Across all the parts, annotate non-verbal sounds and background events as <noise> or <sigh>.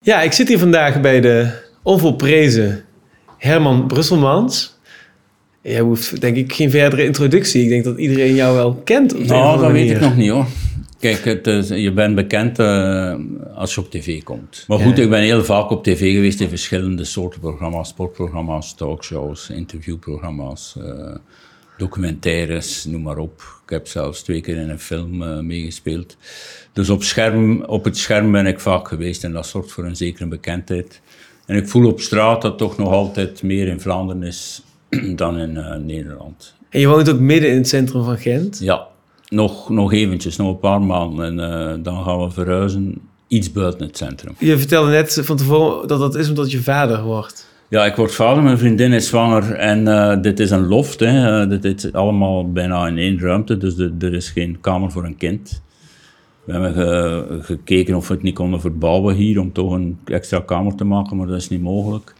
Ja, ik zit hier vandaag bij de onvolprezen Herman Brusselmans. Jij hoeft denk ik geen verdere introductie. Ik denk dat iedereen jou wel kent. Op Nou, dat weet ik nog niet hoor. Kijk, het is- je bent bekend eh, als je op tv komt. Maar goed, Ja. ik ben heel vaak op tv geweest in verschillende soorten programma's. Sportprogramma's, talkshows, interviewprogramma's, eh, documentaires, noem maar op. Ik heb zelfs twee keer in een film eh, meegespeeld. Dus op, scherm, op het scherm ben ik vaak geweest en dat zorgt voor een zekere bekendheid. En ik voel op straat dat toch nog altijd meer in Vlaanderen is <clears throat> dan in eh, Nederland. En je woont ook midden in het centrum van Gent. Ja, nog, nog eventjes, nog een paar maanden. En eh, dan gaan we verhuizen iets buiten het centrum. Je vertelde net van tevoren dat dat is omdat je vader wordt. Ja, ik word vader, mijn vriendin is zwanger en eh, dit is een loft. Hè. Eh, dit is allemaal bijna in één ruimte, dus de- er is geen kamer voor een kind. We hebben ge- gekeken of we het niet konden verbouwen hier om toch een extra kamer te maken, maar dat is niet mogelijk.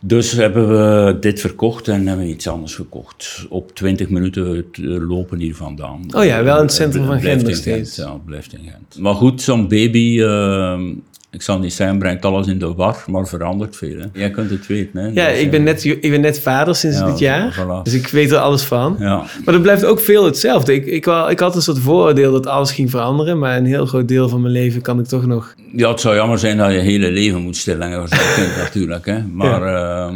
Dus hebben we dit verkocht en hebben we iets anders gekocht. Op 20 minuten het, eh, lopen hier vandaan. Oh ja, wel in het centrum van Gent nog steeds. Ja, het blijft in Gent. Maar goed, zo'n baby, eh, ik zal niet zeggen, brengt alles in de war, maar verandert veel. Hè. Jij kunt het weten. Hè. Ja, Dus, ik ben eh, net, ik ben net vader sinds Ja, dit jaar. voilà. Dus ik weet er alles van. Ja, Maar er blijft ook veel hetzelfde. Ik, ik, ik had een soort vooroordeel dat alles ging veranderen. Maar een heel groot deel van mijn leven kan ik toch nog... ja, het zou jammer zijn dat je hele leven moet stilleggen <laughs> kind natuurlijk. Hè. Maar, eh,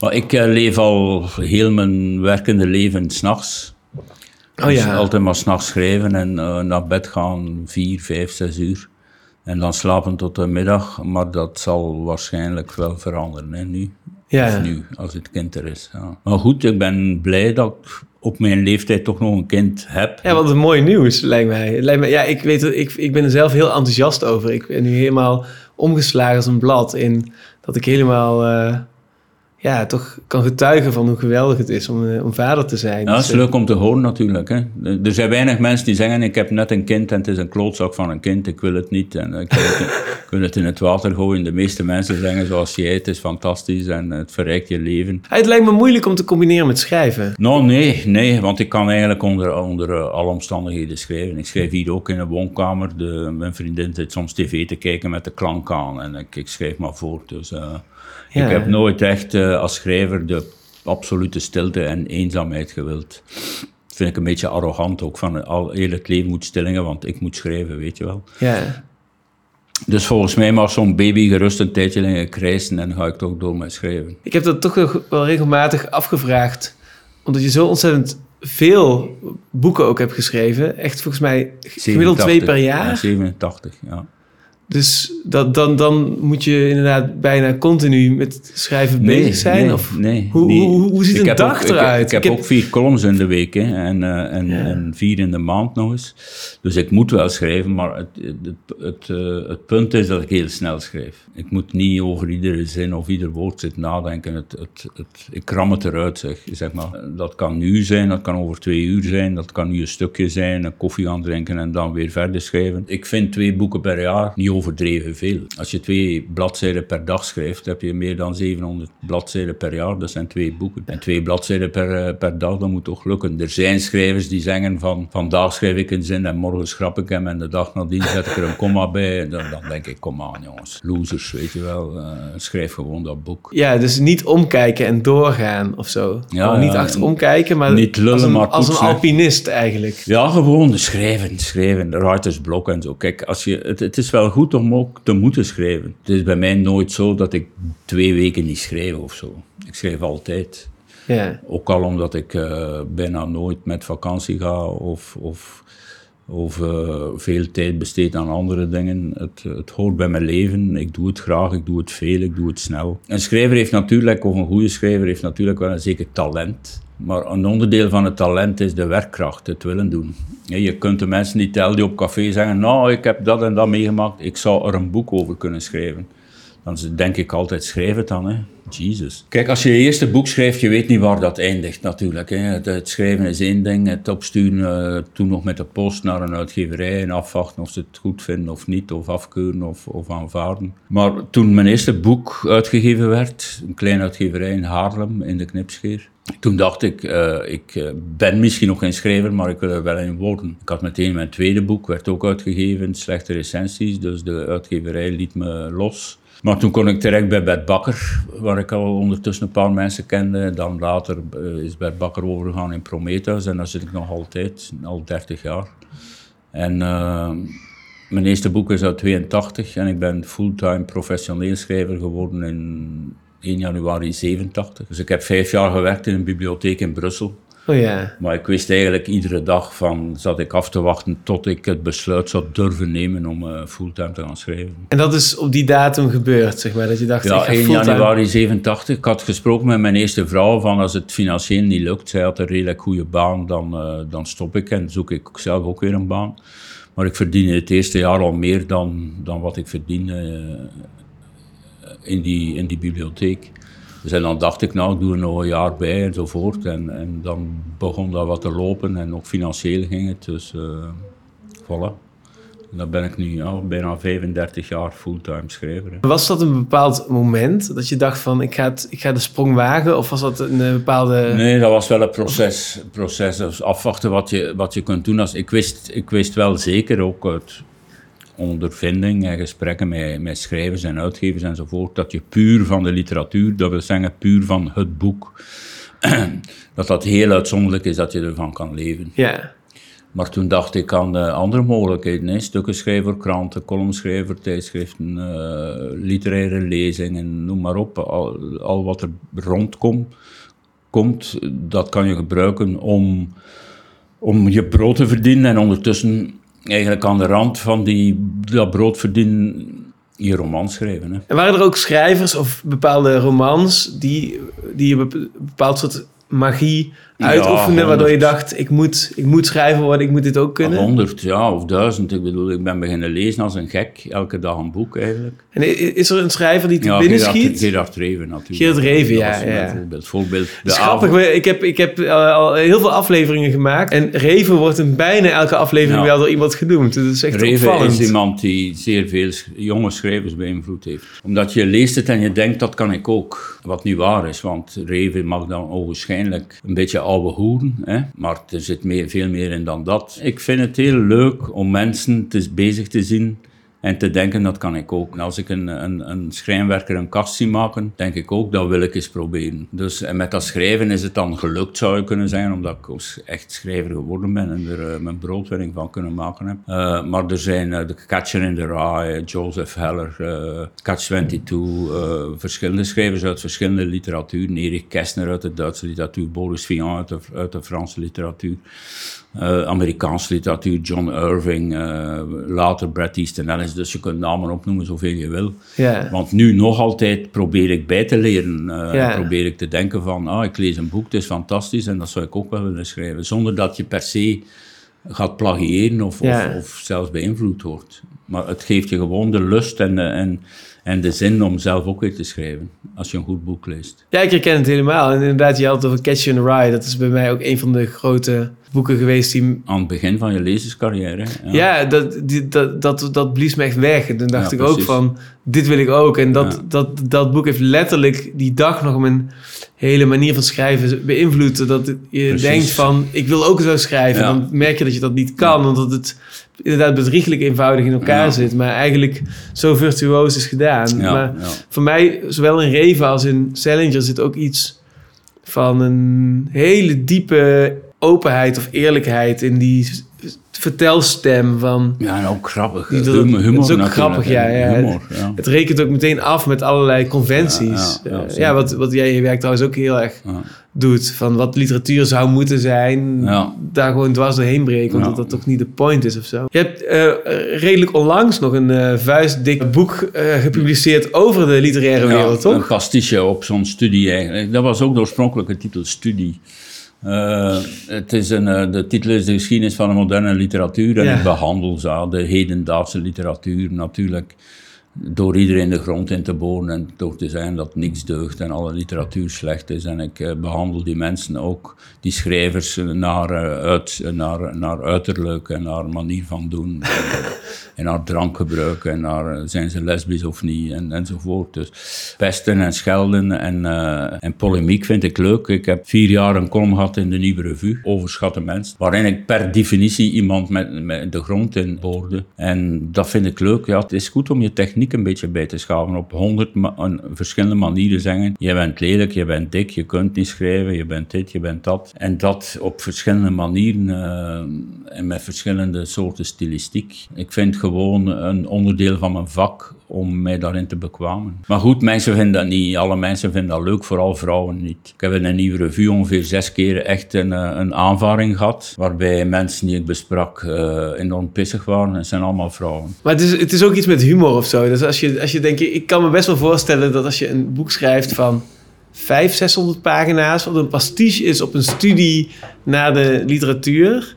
maar ik eh, leef al heel mijn werkende leven s'nachts. Oh Dus ja, altijd maar s'nachts schrijven en eh, naar bed gaan vier, vijf, zes uur. En dan slapen tot de middag, maar dat zal waarschijnlijk wel veranderen hè, nu. Ja. Of nu, als het kind er is. Ja. Maar goed, ik ben blij dat ik op mijn leeftijd toch nog een kind heb. Ja, wat een mooi nieuws, lijkt mij. Lijkt mij ja, ik, weet, ik, ik ben er zelf heel enthousiast over. Ik ben nu helemaal omgeslagen als een blad in dat ik helemaal... eh, ja, toch kan getuigen van hoe geweldig het is om, eh, om vader te zijn. Ja, dat Dus, is eh, leuk om te horen natuurlijk. Hè. Er zijn weinig mensen die zeggen, ik heb net een kind en het is een klootzak van een kind, ik wil het niet. En ik wil het, <laughs> ik wil het in het water gooien. De meeste mensen zeggen zoals jij, het is fantastisch en het verrijkt je leven. ah, Het lijkt me moeilijk om te combineren met schrijven. Nou, nee, nee, want ik kan eigenlijk onder, onder eh, alle omstandigheden schrijven. Ik schrijf hier ook in een woonkamer. De, mijn vriendin zit soms tv te kijken met de klank aan en ik, ik schrijf maar voort. Dus eh. Ik heb nooit echt eh, als schrijver de absolute stilte en eenzaamheid gewild. Dat vind ik een beetje arrogant ook, van al, heel het leven moet stillingen, want ik moet schrijven, weet je wel. Ja. Dus volgens mij mag zo'n baby gerust een tijdje liggen krijsen en dan ga ik toch door met schrijven. Ik heb dat toch wel- regelmatig afgevraagd. Omdat je zo ontzettend veel boeken ook hebt geschreven. Echt volgens mij gemiddeld twee 87, per Ja, jaar. 87, ja. Dus dat, dan, dan moet je inderdaad bijna continu met schrijven bezig zijn? Nee, of nee. hoe, nee. hoe, hoe ziet Ik een dag ook, ik- eruit? Ik, heb ook vier columns in de week hè, en, eh, en, Ja. en vier in de maand nog eens. Dus ik moet wel schrijven, maar het, het, het, eh, het punt is dat ik heel snel schrijf. Ik moet niet over iedere zin of ieder woord zitten nadenken. Het, het, het, ik kram het eruit, zeg, zeg maar. Dat kan nu zijn, dat kan over twee uur zijn, dat kan nu een stukje zijn, een koffie gaan drinken en dan weer verder schrijven. Ik vind twee boeken per jaar niet overdreven veel. Als je twee bladzijden per dag schrijft, heb je meer dan 700 bladzijden per jaar. Dat zijn twee boeken. En twee bladzijden per, eh, per dag, dat moet toch lukken. Er zijn schrijvers die zeggen van, vandaag schrijf ik een zin en morgen schrap ik hem en de dag nadien zet ik er een komma bij. Dan, dan denk ik, kom aan jongens, losers, weet je wel. Eh, schrijf gewoon dat boek. Ja, dus niet omkijken en doorgaan of zo. Ja, niet ja, achterom kijken, maar niet lullen, als een, maar als een alpinist eigenlijk. Ja, gewoon schrijven, schrijven, writersblok en zo. Kijk, als je, het, het is wel goed om ook te moeten schrijven. Het is bij mij nooit zo dat ik twee weken niet schrijf of zo. Ik schrijf altijd. Ja. Ook al omdat ik eh, bijna nooit met vakantie ga of, of, of eh, veel tijd besteed aan andere dingen. Het, het hoort bij mijn leven. Ik doe het graag, ik doe het veel, ik doe het snel. Een schrijver heeft natuurlijk, of een goede schrijver heeft natuurlijk wel een zeker talent. Maar een onderdeel van het talent is de werkkracht, het willen doen. Je kunt de mensen niet tellen die op café zeggen, nou, ik heb dat en dat meegemaakt, ik zou er een boek over kunnen schrijven. Dan denk ik altijd, schrijf het dan, hè. Jesus. Kijk, als je je eerste boek schrijft, je weet niet waar dat eindigt natuurlijk. Hè. Het, schrijven is één ding, het opsturen, eh, toen nog met de post naar een uitgeverij en afwachten of ze het goed vinden of niet, of afkeuren of, of aanvaarden. Maar toen mijn eerste boek uitgegeven werd, een kleine uitgeverij in Haarlem, in de Knipscheer, toen dacht ik, uh, ik uh, ben misschien nog geen schrijver, maar ik wil er wel in worden. Ik had meteen mijn tweede boek, werd ook uitgegeven, Slechte Recensies, dus de uitgeverij liet me los. Maar toen kon ik terecht bij Bert Bakker, waar ik al ondertussen een paar mensen kende. Dan later uh, is Bert Bakker overgegaan in Prometheus en daar zit ik nog altijd, al 30 jaar. En mijn eerste boek is uit 82 en ik ben fulltime professioneel schrijver geworden in 1 januari 87. Dus ik heb vijf jaar gewerkt in een bibliotheek in Brussel. Oh ja. Maar ik wist eigenlijk iedere dag van, zat ik af te wachten tot ik het besluit zou durven nemen om uh, fulltime te gaan schrijven. En dat is op die datum gebeurd, zeg maar, dat je dacht, ja, ik ga 1 fulltime... januari 87. Ik had gesproken met mijn eerste vrouw van als het financieel niet lukt, zij had een redelijk goede baan, dan, uh, dan stop ik en zoek ik zelf ook weer een baan. Maar ik verdiende het eerste jaar al meer dan, dan wat ik verdiende uh, in, die, in die bibliotheek. Dus en dan dacht ik, nou, ik doe er nog een jaar bij enzovoort. En, en dan begon dat wat te lopen en ook financieel ging het. Dus uh, voilà. En dan ben ik nu ja, bijna 35 jaar fulltime schrijver. Hè. Was dat een bepaald moment dat je dacht van ik ga, het, ik ga de sprong wagen? Of was dat een uh, bepaalde... Nee, dat was wel een proces. proces dus afwachten wat je, wat je kunt doen. Als, ik, wist, ik wist wel zeker ook uit ondervinding en gesprekken met, met schrijvers en uitgevers enzovoort, dat je puur van de literatuur, dat wil zeggen puur van het boek, <clears throat> dat dat heel uitzonderlijk is dat je ervan kan leven. Ja. Maar toen dacht ik aan de andere mogelijkheden. Hè. Stukkenschrijver, kranten, columnschrijver, tijdschriften, uh, literaire lezingen, noem maar op. Al, al, wat er rondkomt, komt, dat kan je gebruiken om, om je brood te verdienen. En ondertussen eigenlijk aan de rand van die, dat brood verdienen je roman schrijven. Hè. En waren er ook schrijvers of bepaalde romans die, die een bepaald soort magie uitoefenen, ja, waardoor je dacht, ik moet, ik moet schrijven worden, ik moet dit ook kunnen? Honderd, ja, of duizend. Ik bedoel, ik ben beginnen lezen als een gek, elke dag een boek eigenlijk. En is er een schrijver die te ja, binnen Gerard, schiet? Gerard Reven natuurlijk. Gerard Reven, ja. ja. Voorbeeld. grappig, ik heb, ik heb al heel veel afleveringen gemaakt en Reven wordt in bijna elke aflevering ja. wel door iemand genoemd. Dat is echt Reven opvallend. is iemand die zeer veel jonge schrijvers beïnvloed heeft. Omdat je leest het en je denkt, dat kan ik ook. Wat niet waar is, want Reven mag dan ogenschijnlijk een beetje oude hoeren Hè? Maar er zit veel meer in dan dat. Ik vind het heel leuk om mensen te, bezig te zien en te denken, dat kan ik ook. Als ik een, een, een schrijnwerker een kast zie maken, denk ik ook, dat wil ik eens proberen. Dus en met dat schrijven is het dan gelukt, zou je kunnen zeggen, omdat ik echt schrijver geworden ben en er uh, mijn broodwinning van kunnen maken heb. Uh, maar er zijn uh, de Catcher in the Rye, Joseph Heller, Catch-22, verschillende schrijvers uit verschillende literatuur. Erik Kessner uit de Duitse literatuur, Boris Vian uit de Franse literatuur. Uh, Amerikaanse literatuur, John Irving, uh, later Bret Easton Ellis. Dus je kunt namen opnoemen zoveel je wil. Yeah. Want nu nog altijd probeer ik bij te leren. Uh, yeah. Probeer ik te denken van, ah, ik lees een boek, het is fantastisch en dat zou ik ook wel willen schrijven. Zonder dat je per se gaat plagiëren of, yeah. of, of, zelfs beïnvloed wordt. Maar het geeft je gewoon de lust en, en, en de zin om zelf ook weer te schrijven. Als je een goed boek leest. Ja, ik herken het helemaal. En inderdaad, je had het over Catch You in the Rye. Dat is bij mij ook een van de grote boeken geweest die... Aan het begin van je lezerscarrière. Ja, ja dat, die, dat, dat, dat blies me echt weg. En toen dacht ja, ik precies. ook van, dit wil ik ook. En dat, ja. dat, dat boek heeft letterlijk die dag nog mijn hele manier van schrijven beïnvloed. Dat je precies. denkt van, ik wil ook zo schrijven. Dan merk je dat je dat niet kan, omdat het inderdaad bedriegelijk eenvoudig in elkaar zit. Maar eigenlijk zo virtuoos is gedaan. maar voor mij, zowel in Reven als in Salinger zit ook iets van een hele diepe openheid of eerlijkheid in die vertelstem van... Ja, en ook grappig. Die, dat, humor, humor het is ook grappig, ja. ja. Humor, ja. Het rekent ook meteen af met allerlei conventies. Ja, ja, wat, wat jij je werk trouwens ook heel erg doet. Van wat literatuur zou moeten zijn. Daar gewoon dwars doorheen breken. Omdat dat toch niet de point is of zo. Je hebt uh, redelijk onlangs nog een uh, vuistdik boek uh, gepubliceerd over de literaire wereld, toch? een pastiche op zo'n studie eigenlijk. Dat was ook de oorspronkelijke titel, Studie. Uh, het is een, uh, de titel is de geschiedenis van de moderne literatuur en ja. ik behandel de hedendaagse literatuur natuurlijk. Door iedereen de grond in te boren en door te zeggen dat niks deugt en alle literatuur slecht is. En ik eh, behandel die mensen ook, die schrijvers, naar, uh, uit, naar, naar uiterlijk en naar manier van doen. <laughs> en naar drankgebruik en naar zijn ze lesbisch of niet en, enzovoort. Dus pesten en schelden en, en polemiek vind ik leuk. Ik heb vier jaar een column gehad in de Nieuwe Revue, Overschatte Mens, waarin ik per definitie iemand met, met de grond in boorde. En dat vind ik leuk. Ja, het is goed om je techniek een beetje bij te schaven. Op honderd verschillende manieren zeggen, je bent lelijk, je bent dik, je kunt niet schrijven, je bent dit, je bent dat. En dat op verschillende manieren uh, en met verschillende soorten stilistiek. Ik vind gewoon een onderdeel van mijn vak om mij daarin te bekwamen. Maar goed, mensen vinden dat niet. Alle mensen vinden dat leuk, vooral vrouwen niet. Ik heb in een nieuwe revue ongeveer zes keer echt een, eh, een aanvaring gehad, waarbij mensen die ik besprak uh, enorm pissig waren. Het zijn allemaal vrouwen. Maar het is, het is ook iets met humor of zo. Dus als je, als je denkt, ik kan me best wel voorstellen dat als je een boek schrijft van 500, 600 pagina's, wat een pastiche is op een studie naar de literatuur.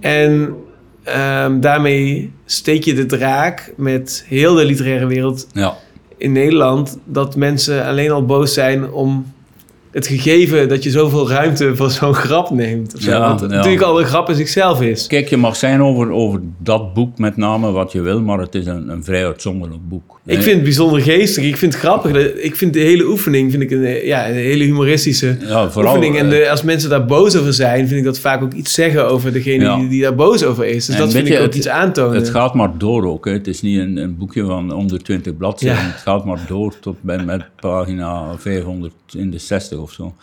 En um, daarmee steek je de draak met heel de literaire wereld ja. in Nederland. Dat mensen alleen al boos zijn om het gegeven dat je zoveel ruimte voor zo'n grap neemt. Ja, Wat ja. natuurlijk al een grap in zichzelf is. Kijk, je mag zijn over, over dat boek met name wat je wil, maar het is een, een vrij uitzonderlijk boek. Ik vind het bijzonder geestig. Ik vind het grappig. Ik vind de hele oefening vind ik een, ja, een hele humoristische ja, vooral, oefening. En de, als mensen daar boos over zijn, vind ik dat vaak ook iets zeggen over degene die, die, daar boos over is. Dus en dat vind ik ook iets aantonen. Het gaat maar door ook. Hè. Het is niet een, een boekje van 120 bladzijden. Het gaat maar door tot bij, met pagina 500 in de 60 of zo.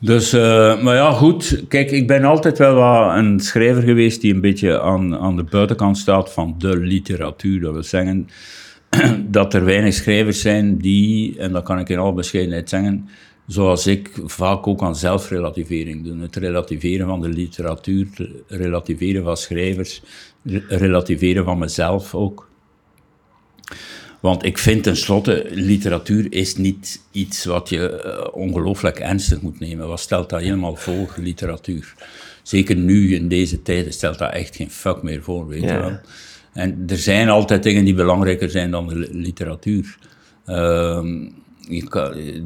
Dus, uh, maar ja, goed. Kijk, ik ben altijd wel wat een schrijver geweest die een beetje aan, aan de buitenkant staat van de literatuur. Dat wil zeggen <clears throat> dat er weinig schrijvers zijn die, en dat kan ik in alle bescheidenheid zeggen, zoals ik vaak ook aan zelfrelativering doen. Het relativeren van de literatuur, relativeren van schrijvers, relativeren van mezelf ook. Want ik vind tenslotte, literatuur is niet iets wat je uh, ongelooflijk ernstig moet nemen. Wat stelt dat helemaal voor, literatuur? Zeker nu, in deze tijden, stelt dat echt geen fuck meer voor, weet je wel. En er zijn altijd dingen die belangrijker zijn dan de literatuur. Uh,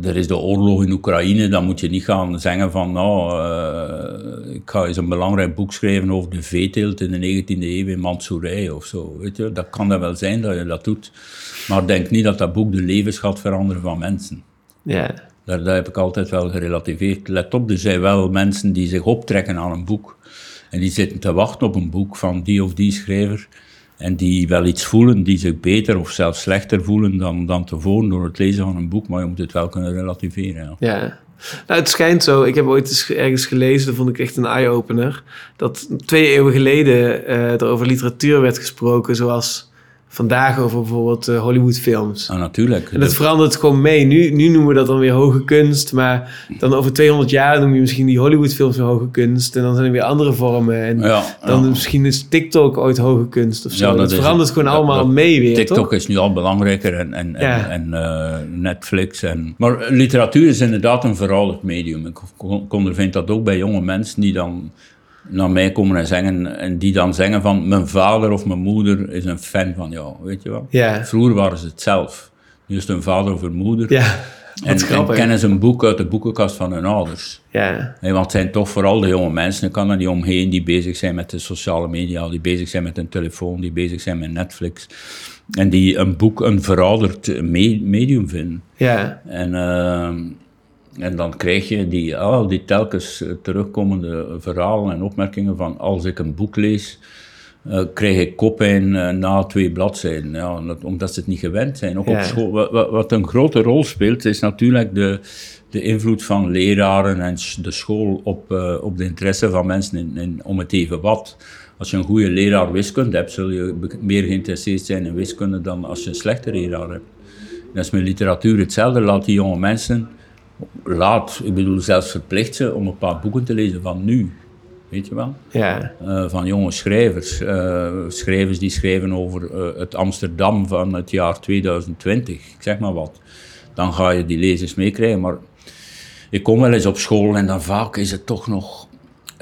er is de oorlog in Oekraïne, dan moet je niet gaan zeggen van nou, uh, ik ga eens een belangrijk boek schrijven over de veeteelt in de 19e eeuw in Mansourije of zo. Weet je? Dat kan dat wel zijn dat je dat doet, maar denk niet dat dat boek de levens gaat veranderen van mensen. Ja. Daar, daar heb ik altijd wel gerelativeerd. Let op, er zijn wel mensen die zich optrekken aan een boek en die zitten te wachten op een boek van die of die schrijver en die wel iets voelen, die zich beter of zelfs slechter voelen dan, dan tevoren door het lezen van een boek, maar je moet het wel kunnen relativeren. Ja. ja. Nou, het schijnt zo, ik heb ooit eens ergens gelezen, dat vond ik echt een eye-opener, dat twee eeuwen geleden uh, er over literatuur werd gesproken, zoals vandaag over bijvoorbeeld uh, Hollywoodfilms. Ah, natuurlijk. En dat verandert gewoon mee. Nu, nu noemen we dat dan weer hoge kunst, maar dan over 200 jaar noem je misschien die Hollywoodfilms weer hoge kunst en dan zijn er weer andere vormen. En dan misschien is TikTok ooit hoge kunst of zo. Ja, dat, verandert gewoon allemaal mee weer, TikTok is nu al belangrijker en, en, en, uh, Netflix. En, maar literatuur is inderdaad een verouderd medium. Ik ondervind dat ook bij jonge mensen die dan naar mij komen en zeggen, en die dan zeggen van mijn vader of mijn moeder is een fan van jou, weet je wel. Ja. Vroeger waren ze het zelf. Nu is het een vader of een moeder. Ja, en, en, kennen ze een boek uit de boekenkast van hun ouders. Ja. want het zijn toch vooral de jonge mensen, ik kan er niet omheen, die bezig zijn met de sociale media, die bezig zijn met een telefoon, die bezig zijn met Netflix. En die een boek een verouderd medium vinden. Ja. En... Uh, en dan krijg je die, al die telkens eh, terugkomende verhalen en opmerkingen van als ik een boek lees, uh, krijg ik koppijn uh, na twee bladzijden. Ja, omdat ze het niet gewend zijn. Ook op school, wat, wat, een grote rol speelt, is natuurlijk de, de invloed van leraren en de school op, uh, op de interesse van mensen in, in, om het even wat. Als je een goede leraar wiskunde hebt, zul je meer geïnteresseerd zijn in wiskunde dan als je een slechte leraar hebt. Dat is met literatuur hetzelfde. Laat die jonge mensen laat, ik bedoel zelfs verplicht ze om een paar boeken te lezen van nu. Weet je wel? Ja. Uh, van jonge schrijvers. Uh, schrijvers die schrijven over uh, het Amsterdam van het jaar 2020. Ik zeg maar wat. Dan ga je die lezers meekrijgen. Maar ik kom wel eens op school en dan vaak is het toch nog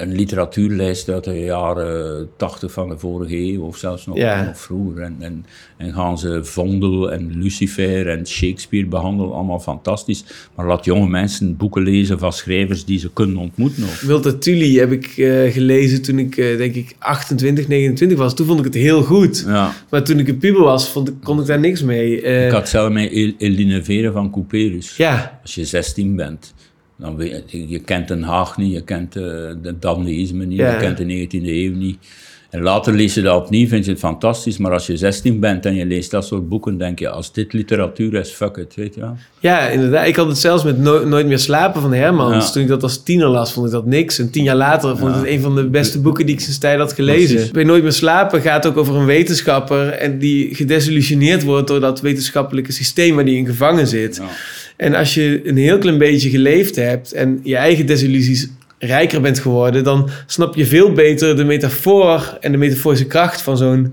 een literatuurlijst uit de jaren 80 van de vorige eeuw, of zelfs nog, Ja. nog vroeger. En, en, en gaan ze Vondel en Lucifer en Shakespeare behandelen, allemaal fantastisch. Maar laat jonge mensen boeken lezen van schrijvers die ze kunnen ontmoeten. Ook. Wilde Tully heb ik eh, gelezen toen ik, eh, denk ik, 28, 29 was. Toen vond ik het heel goed. Ja. Maar toen ik een puber was, vond ik, kon ik daar niks mee. Eh, Ik had zelf met El- Eline Vere van Couperus. Ja, Als je 16 bent, dan weet je, je kent Den Haag niet, je kent eh, de Dandeïsme niet, Ja. je kent de 19e eeuw niet. En later lees je dat opnieuw, vind je het fantastisch, maar als je 16 bent en je leest dat soort boeken, denk je, als dit literatuur is, fuck it, weet je wel. ja, inderdaad. Ik had het zelfs met No- Nooit meer slapen van Hermans. Ja. Toen ik dat als tiener las, vond ik dat niks. En tien jaar later vond ik Ja. het een van de beste boeken die ik sinds tijd had gelezen. Precies. Bij Nooit meer slapen gaat ook over een wetenschapper... en die gedesillusioneerd wordt door dat wetenschappelijke systeem waar die in gevangen zit. Ja. En als je een heel klein beetje geleefd hebt en je eigen desillusies rijker bent geworden, dan snap je veel beter de metafoor en de metaforische kracht van zo'n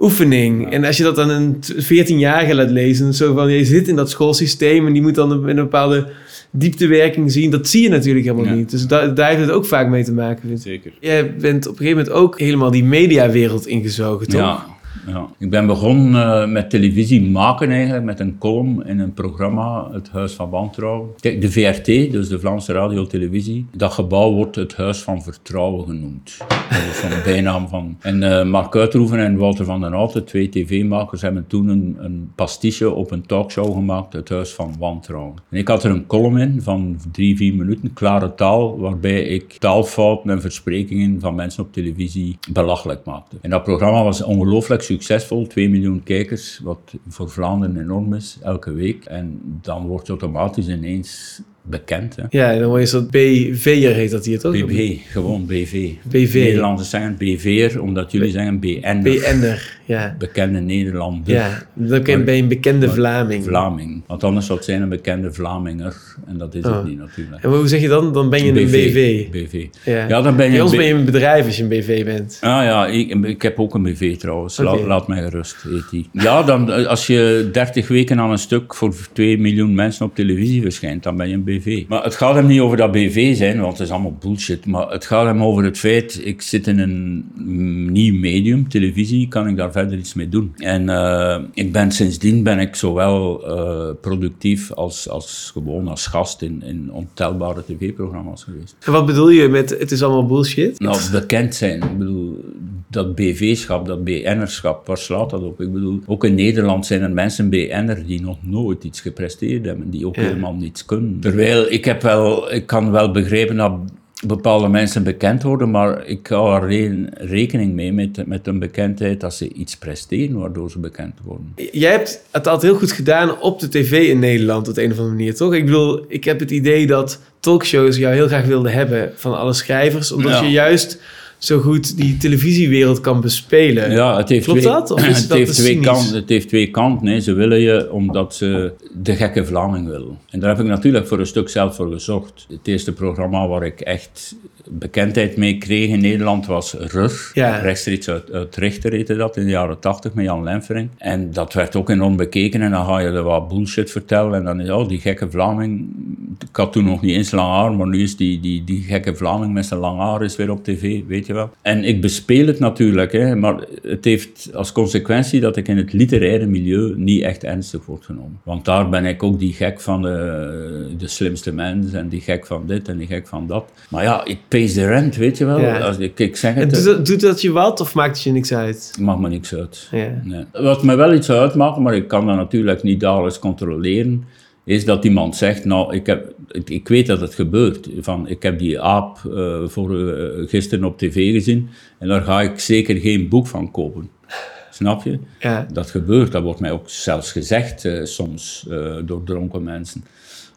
oefening. Ja. En als je dat aan een t- 14-jarige laat lezen, zo van je zit in dat schoolsysteem en die moet dan een, een bepaalde dieptewerking zien, dat zie je natuurlijk helemaal Ja. niet. Dus da- daar heeft het ook vaak mee te maken. Zeker. Jij bent op een gegeven moment ook helemaal die mediawereld ingezogen, toch? Ja, ja. Ik ben begonnen eh, met televisie maken eigenlijk, met een column in een programma, Het Huis van Wantrouwen. Kijk, de VRT, dus de Vlaamse Radio-Televisie, dat gebouw wordt het Huis van Vertrouwen genoemd. Dat is zo'n <laughs> bijnaam van... En eh, Mark Uitroeven en Walter van den Houten, twee tv-makers, hebben toen een, een pastiche op een talkshow gemaakt, Het Huis van Wantrouwen. En ik had er een column in van drie, vier minuten, klare taal, waarbij ik taalfouten en versprekingen van mensen op televisie belachelijk maakte. En dat programma was ongelooflijk succesvol, 2 miljoen kijkers, wat voor Vlaanderen enorm is, elke week. En dan wordt je automatisch ineens bekend. Hè. Ja, dan je zo'n BV'er heet dat hier, toch? BV, gewoon BV. BV. Nederlanders zeggen BV'er, omdat jullie zeggen BN. BN'er, ja. Bekende Nederlander. Ja, dan ben je een bekende Vlaming. Vlaming. Want anders zou het zijn een bekende Vlaminger. En dat is Oh. het niet natuurlijk. En hoe zeg je dan? Dan ben je een BV. BV. Ja. Ja, dan ben je Bij ons ben je een bedrijf als je een BV bent. Ah ja, ik, ik heb ook een BV trouwens. La- Oké. laat mij gerust, heet die. Ja, dan, eh, als je 30 weken aan een stuk voor 2 miljoen mensen op televisie verschijnt, dan ben je een BV. Maar het gaat hem niet over dat BV zijn, want het is allemaal bullshit. Maar het gaat hem over het feit, ik zit in een nieuw medium, televisie, kan ik daar verder iets mee doen. En eh, ik ben sindsdien ben ik zowel eh, productief als, als gewoon als gast in, in ontelbare tv-programma's geweest. En wat bedoel je met het is allemaal bullshit? Nou, bekend zijn. Ik bedoel, dat BV-schap, dat BN'erschap, waar slaat dat op? Ik bedoel, ook in Nederland zijn er mensen BN'er die nog nooit iets gepresteerd hebben, die ook Ja. helemaal niets kunnen. Terwijl, ik, heb wel, ik kan wel begrijpen dat bepaalde mensen bekend worden, maar ik hou er re- rekening mee met, met hun bekendheid dat ze iets presteren waardoor ze bekend worden. Jij hebt het altijd heel goed gedaan op de tv in Nederland op de een of andere manier, toch? Ik bedoel, ik heb het idee dat talkshows jou heel graag wilden hebben van alle schrijvers, omdat Ja. je juist zo goed die televisiewereld kan bespelen. Ja, het heeft Klopt twee, dat? Of <clears throat> is het, dat heeft twee kanten, het heeft twee kanten. hè. Ze willen je omdat ze de gekke Vlaming willen. En daar heb ik natuurlijk voor een stuk zelf voor gezocht. Het eerste programma waar ik echt bekendheid mee kreeg in Nederland was RUR. Ja. Rechtstreeks uit, uit Richter heette dat in de jaren tachtig met Jan Lenfering. En dat werd ook enorm bekeken en dan ga je er wat bullshit vertellen. En dan is oh, die gekke Vlaming... Ik had toen nog niet eens lang haar, maar nu is die, die, die gekke Vlaming met zijn lang haar is weer op tv, weet je wel. En ik bespeel het natuurlijk, hè, maar het heeft als consequentie dat ik in het literaire milieu niet echt ernstig word genomen. Want daar ben ik ook die gek van de, de slimste mens en die gek van dit en die gek van dat. Maar ja, it pays the rent, weet je wel. Ja. Als ik, ik zeg het, doet dat, doet dat je wat of maakt het je niks uit? maakt me niks uit. Ja. Nee. Wat me wel iets uitmaakt, maar ik kan dat natuurlijk niet dagelijks controleren, is dat iemand zegt, nou, ik, heb, ik, ik weet dat het gebeurt. Van, ik heb die aap eh, voor, eh, gisteren op tv gezien en daar ga ik zeker geen boek van kopen. Snap je? Ja. Dat gebeurt, dat wordt mij ook zelfs gezegd eh, soms door dronken mensen.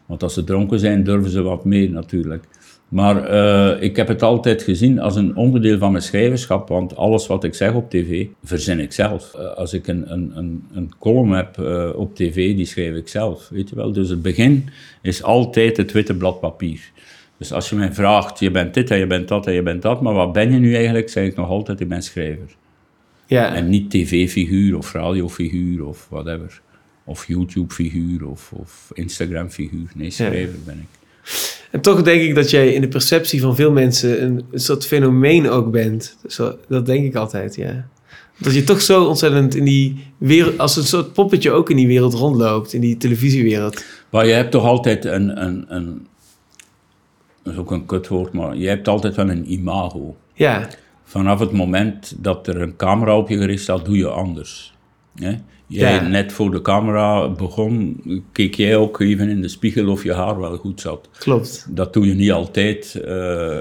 Want als ze dronken zijn, durven ze wat meer natuurlijk. Maar eh, ik heb het altijd gezien als een onderdeel van mijn schrijverschap, want alles wat ik zeg op tv, verzin ik zelf. Eh, als ik een, een, een, een column heb eh, op tv, die schrijf ik zelf, weet je wel. Dus het begin is altijd het witte blad papier. Dus als je mij vraagt, je bent dit en je bent dat en je bent dat, maar wat ben je nu eigenlijk, zeg ik nog altijd, ik ben schrijver. Ja. En niet tv-figuur of radiofiguur of whatever. Of YouTube-figuur of, of Instagram-figuur. Nee, schrijver ben ik. En toch denk ik dat jij in de perceptie van veel mensen een, een soort fenomeen ook bent. Zo, dat denk ik altijd, ja. Dat je toch zo ontzettend in die wereld, als een soort poppetje ook in die wereld rondloopt, in die televisiewereld. Maar je hebt toch altijd een, een, een dat is ook een kutwoord, maar je hebt altijd wel een imago. Ja, Vanaf het moment dat er een camera op je gericht staat, doe je anders. Hè? Jij Ja. net voor de camera begon, keek jij ook even in de spiegel of je haar wel goed zat. klopt. Dat doe je niet altijd eh,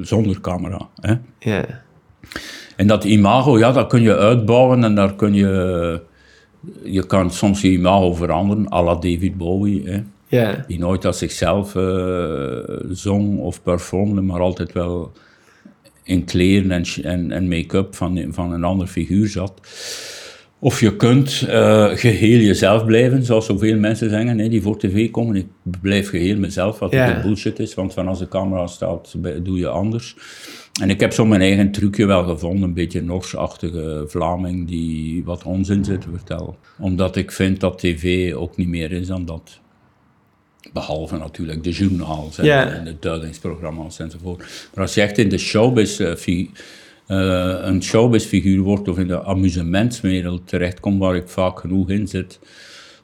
zonder camera. Hè? Ja, En dat imago, ja, dat kun je uitbouwen en daar kun je... Je kan soms je imago veranderen, à la David Bowie. Hè? ja, Die nooit als zichzelf eh, zong of performde, maar altijd wel in kleren en, en, en make-up van, van een ander figuur zat. Of je kunt eh, geheel jezelf blijven, zoals zoveel mensen zeggen die voor tv komen. Ik blijf geheel mezelf, wat Ja. ook bullshit is, want van als de camera staat, doe je anders. En ik heb zo mijn eigen trucje wel gevonden, een beetje Norsachtige Vlaming die wat onzin zit te vertellen. Omdat ik vind dat tv ook niet meer is dan dat. Behalve natuurlijk de journaals en, Ja. en de duidingsprogramma's enzovoort. Maar als je echt in de showbiz, eh, een showbiz-figuur wordt of in de amusementswereld terechtkomt, waar ik vaak genoeg in zit,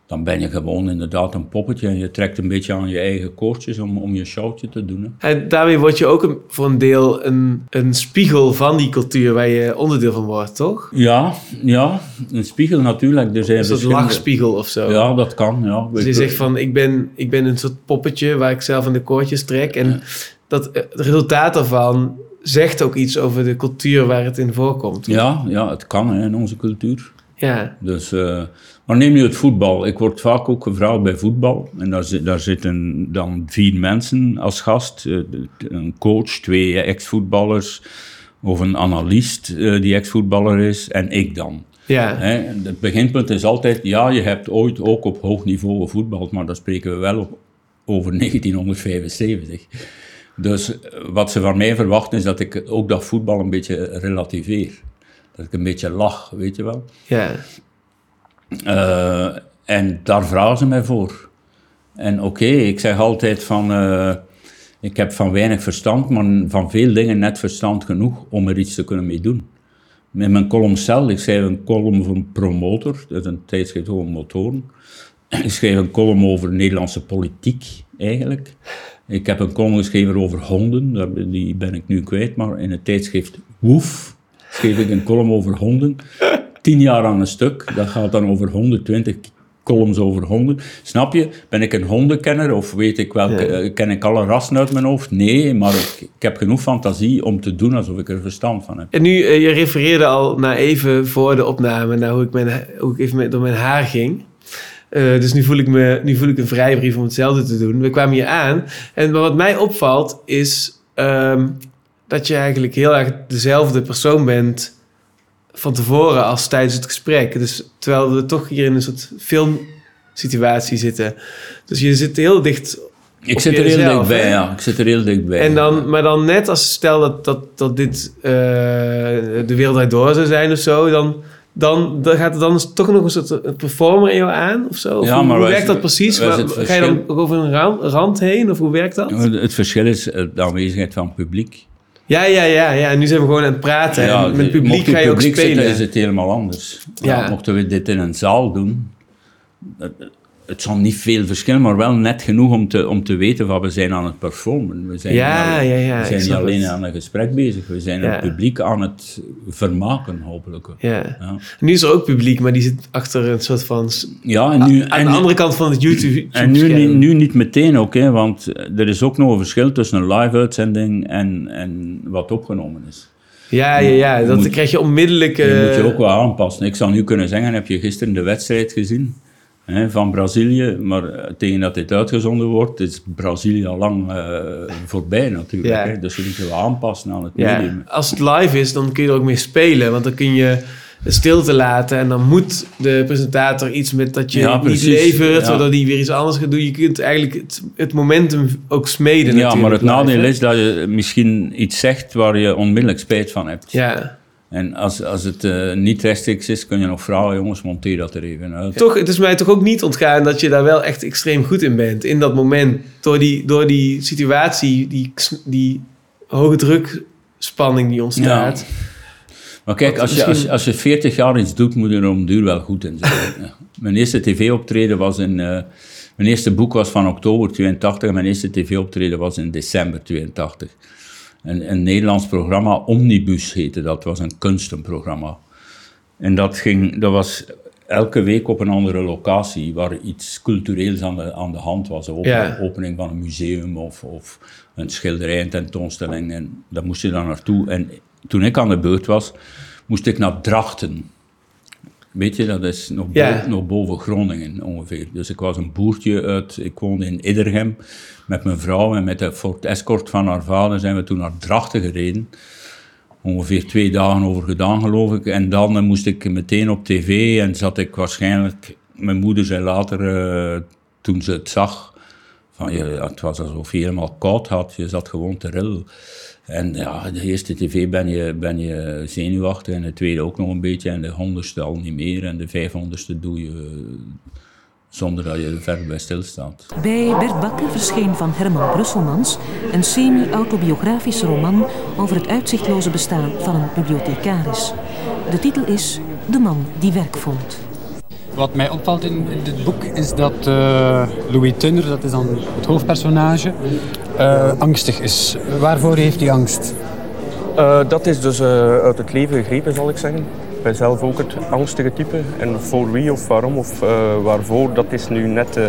dan ben je gewoon inderdaad een poppetje en je trekt een beetje aan je eigen koordjes om, om je showtje te doen. Hè. En daarmee word je ook een, voor een deel een, een spiegel van die cultuur waar je onderdeel van wordt, toch? Ja, ja, een spiegel natuurlijk. Zijn Een soort lachspiegel of zo. Ja, dat kan. Ja. Dus je zegt van, ik ben, ik ben een soort poppetje waar ik zelf aan de koordjes trek. En dat, eh, het resultaat daarvan zegt ook iets over de cultuur waar het in voorkomt. ja, ja, het kan hè, in onze cultuur. Ja, Dus, eh, maar neem nu het voetbal. Ik word vaak ook gevraagd bij voetbal. En daar, zit- daar zitten dan vier mensen als gast. Eh, een coach, twee ex-voetballers. Of een analist eh, die ex-voetballer is. En ik dan. ja, Hè, het beginpunt is altijd, ja, je hebt ooit ook op hoog niveau gevoetbald, maar dan spreken we wel op, over <laughs> 1975. Dus eh, wat ze van mij verwachten is dat ik ook dat voetbal een beetje relativeer. Dat ik een beetje lach, weet je wel. ja. Eh, en daar vragen ze mij voor. En oké, ik zeg altijd van, eh, ik heb van weinig verstand, maar van veel dingen net verstand genoeg om er iets te kunnen mee doen. Met mijn column Cel, ik schrijf een column voor een promotor, dat is een tijdschrift over motoren. <clears throat> Ik schrijf een column over Nederlandse politiek, eigenlijk. Ik heb een column geschreven over honden, die ben ik nu kwijt, maar in het tijdschrift Woef schreef ik een column over honden. Tien jaar aan een stuk, dat gaat dan over 120 columns over honden. Snap je? Ben ik een hondenkenner of weet ik welke, Ja. eh, ken ik alle rassen uit mijn hoofd? Nee, maar ik, ik heb genoeg fantasie om te doen alsof ik er verstand van heb. En nu, eh, je refereerde al naar even voor de opname naar hoe ik, mijn, hoe ik even door mijn haar ging. Eh, dus nu voel, ik me, nu voel ik een vrijbrief om hetzelfde te doen. We kwamen hier aan. En wat mij opvalt is ehm, dat je eigenlijk heel erg dezelfde persoon bent van tevoren als tijdens het gesprek. Dus terwijl we toch hier in een soort filmsituatie zitten. Dus je zit heel dicht Ik zit er heel dichtbij, hè? ja. Ik zit er heel dichtbij. En dan, maar dan net als stel dat, dat, dat dit eh, de wereld door zou zijn of zo, dan, dan, dan gaat er dan toch nog een soort eh, performer in jou aan of zo? Of Ja, hoe, maar hoe wij- werkt dat precies? Waar- ga je dan over een rand, rand heen of hoe werkt dat? Het verschil is eh, de aanwezigheid van het publiek. Ja, ja, ja, ja. En nu zijn we gewoon aan het praten. en met mocht publiek het ga je ook publiek spelen. Zitten, is het helemaal anders. Ja. Ja. mochten we dit in een zaal doen, het, zal niet veel verschillen, maar wel net genoeg om te, om te weten van we zijn aan het performen. We zijn, Ja, ja, ja, we zijn niet alleen het. aan een gesprek bezig, we zijn Ja. het publiek aan het vermaken, hopelijk. Ja. Ja, Nu is er ook publiek, maar die zit achter een soort van... ja en nu... aan en de andere kant van het YouTube. En nu, niet- nu niet meteen ook, hè, want er is ook nog een verschil tussen een live-uitzending en, en wat opgenomen is. Ja, ja, ja. Je Dat moet- krijg je onmiddellijk... Je moet je ook wel aanpassen. Ik zou nu kunnen zeggen, heb je gisteren de wedstrijd gezien hè, van Brazilië? Maar eh, tegen dat dit uitgezonden wordt, is Brazilië al lang eh, voorbij natuurlijk. Ja. Hè? Dus je moet je wel aanpassen aan het Ja, medium. als het live is, dan kun je er ook mee spelen. Want dan kun je de stilte laten en dan moet de presentator iets met dat je Ja, niet levert, Ja. waardoor die weer iets anders gaat doen. Je kunt eigenlijk het, het momentum ook smeden. Ja, maar het nadeel is dat je misschien iets zegt waar je onmiddellijk spijt van hebt. Ja, En als, als het uh, niet rechtstreeks is, kun je nog vragen, jongens, monteer dat er even uit. Toch, het is mij toch ook niet ontgaan dat je daar wel echt extreem goed in bent. In dat moment, door die, door die situatie, die, die hoge drukspanning die ontstaat. Ja. Maar kijk, als je, als, als je 40 jaar iets doet, moet je er om duur wel goed in zijn. <laughs> Mijn eerste tv-optreden was in... Uh, mijn eerste boek was van oktober 82 en mijn eerste tv-optreden was in december 82 een, een Nederlands programma, Omnibus heette dat, was een kunstenprogramma. En dat, ging, dat was elke week op een andere locatie waar iets cultureels aan de, aan de hand was. Een opening van een museum of, of een schilderij, een tentoonstelling. En daar moest je dan naartoe. En toen ik aan de beurt was, moest ik naar Drachten. Weet je, dat is nog, boven, nog boven Groningen ongeveer. Dus ik was een boertje uit, ik woonde in Iddergem met mijn vrouw en met de Ford Escort van haar vader zijn we toen naar Drachten gereden. Ongeveer twee dagen over gedaan, geloof ik. En dan moest ik meteen op tv en zat ik waarschijnlijk... Mijn moeder zei later, uh, toen ze het zag, van, je, het was alsof je helemaal koud had. Je zat gewoon te rillen. En ja, de eerste tv ben je, ben je zenuwachtig en de tweede ook nog een beetje. En de honderdste al niet meer. En de vijfhonderdste doe je zonder dat je er ver bij stilstaat. Bij Bert Bakker verscheen van Herman Brusselmans een semi-autobiografische roman over het uitzichtloze bestaan van een bibliothecaris. De titel is De man die werk vond. Wat mij opvalt in dit boek is dat uh, Louis Tunner, dat is dan het hoofdpersonage, uh, angstig is. Waarvoor heeft hij angst? Uh, dat is dus uit het leven gegrepen, zal ik zeggen ben zelf ook het angstige type. En voor wie of waarom of uh, waarvoor, dat is nu net uh,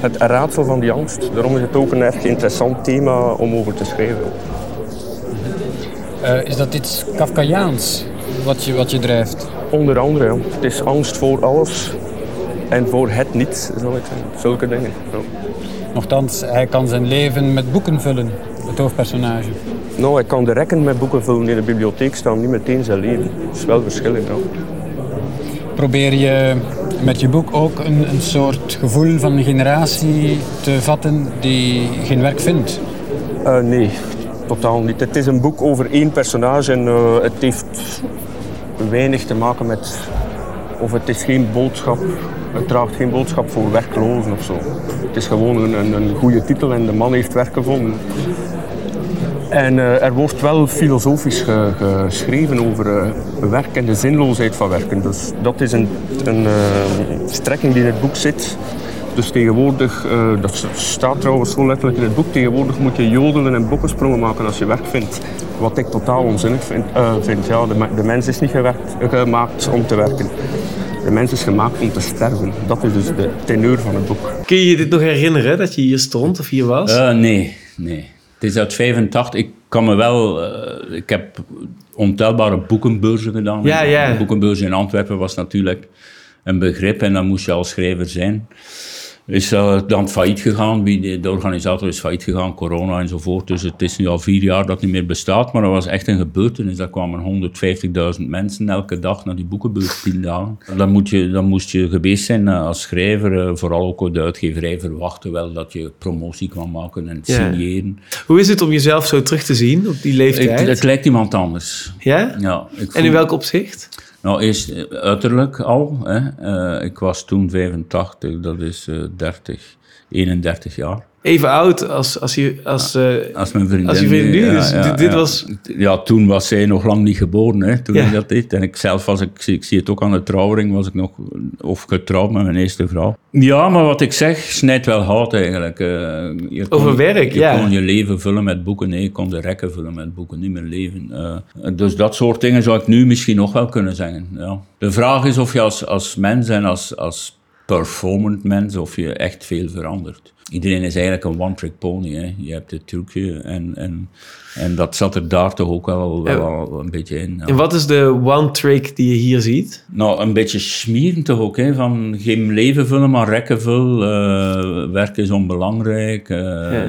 het raadsel van die angst. Daarom is het ook een erg interessant thema om over te schrijven. Uh, is dat iets Kafkaiaans wat je, wat je drijft? Onder andere, ja. Het is angst voor alles en voor het niets, zal ik zeggen. Zulke dingen. Ja. Nochtans, hij kan zijn leven met boeken vullen, het hoofdpersonage. Nou, ik kan de rekken met boeken vullen in de bibliotheek staan, niet meteen zijn leven. Dat is wel verschillend. Ja. Probeer je met je boek ook een, een soort gevoel van een generatie te vatten die geen werk vindt? Uh, nee, totaal niet. Het is een boek over één personage en uh, het heeft weinig te maken met... Of het is geen boodschap, het draagt geen boodschap voor werklozen of zo. Het is gewoon een, een, een goede titel en de man heeft werk gevonden. En uh, er wordt wel filosofisch ge geschreven over uh, werk en de zinloosheid van werken. Dus dat is een, een uh, strekking die in het boek zit. Dus tegenwoordig, dat staat trouwens zo letterlijk in het boek, tegenwoordig moet je jodelen en bokkensprongen maken als je werk vindt. Wat ik totaal onzinnig vind. vind. Ja, de, de, mens is niet gewerkt, gemaakt om te werken. De mens is gemaakt om te sterven. Dat is dus de teneur van het boek. Kun je je dit nog herinneren, dat je hier stond of hier was? nee, nee. Het is uit 85. Ik kan me wel... Uh, ik heb ontelbare boekenbeurzen gedaan. Ja, boekenbeurs in Antwerpen was natuurlijk een begrip en dan moest je als schrijver zijn is uh, dan failliet gegaan. De organisator is failliet gegaan, corona enzovoort. Dus het is nu al vier jaar dat het niet meer bestaat. Maar dat was echt een gebeurtenis. Daar kwamen 150.000 mensen elke dag naar die boekenbeurs, tien dagen. Dan, moet je, dan moest je geweest zijn uh, als schrijver. Uh, vooral ook de uitgeverij verwachtte wel dat je promotie kwam maken en signeren. Hoe is het om jezelf zo terug te zien op die leeftijd? Ik, het lijkt iemand anders. Ja? ja en in welk opzicht? Nou, eerst eh, uiterlijk al. Hè. Uh, ik was toen 85, dat is uh, 30, 31 jaar even oud als, als, je, als, uh, als mijn vriendin. Als je vriendin nu, dus ja, dit, was... Ja, toen was zij nog lang niet geboren, hè, toen ik dat deed. En ik zelf was, ik, ik zie het ook aan de trouwring, was ik nog of getrouwd met mijn eerste vrouw. Ja, maar wat ik zeg, snijdt wel hout eigenlijk. Uh, je Over werk, je ja. Je kon je leven vullen met boeken, nee, je kon de rekken vullen met boeken, niet meer leven. Uh, dus dat soort dingen zou ik nu misschien nog wel kunnen zeggen, ja. De vraag is of je als, als mens en als, als performant mens, of je echt veel verandert iedereen is eigenlijk een one-trick pony. Hè. Je hebt het trucje en, en, en dat zat er daar toch ook wel, wel, een beetje in. En wat is de one-trick die je hier ziet? Nou, een beetje smieren toch ook. Hè, van geen leven vullen, maar rekken vullen. Uh, werk is onbelangrijk. Uh,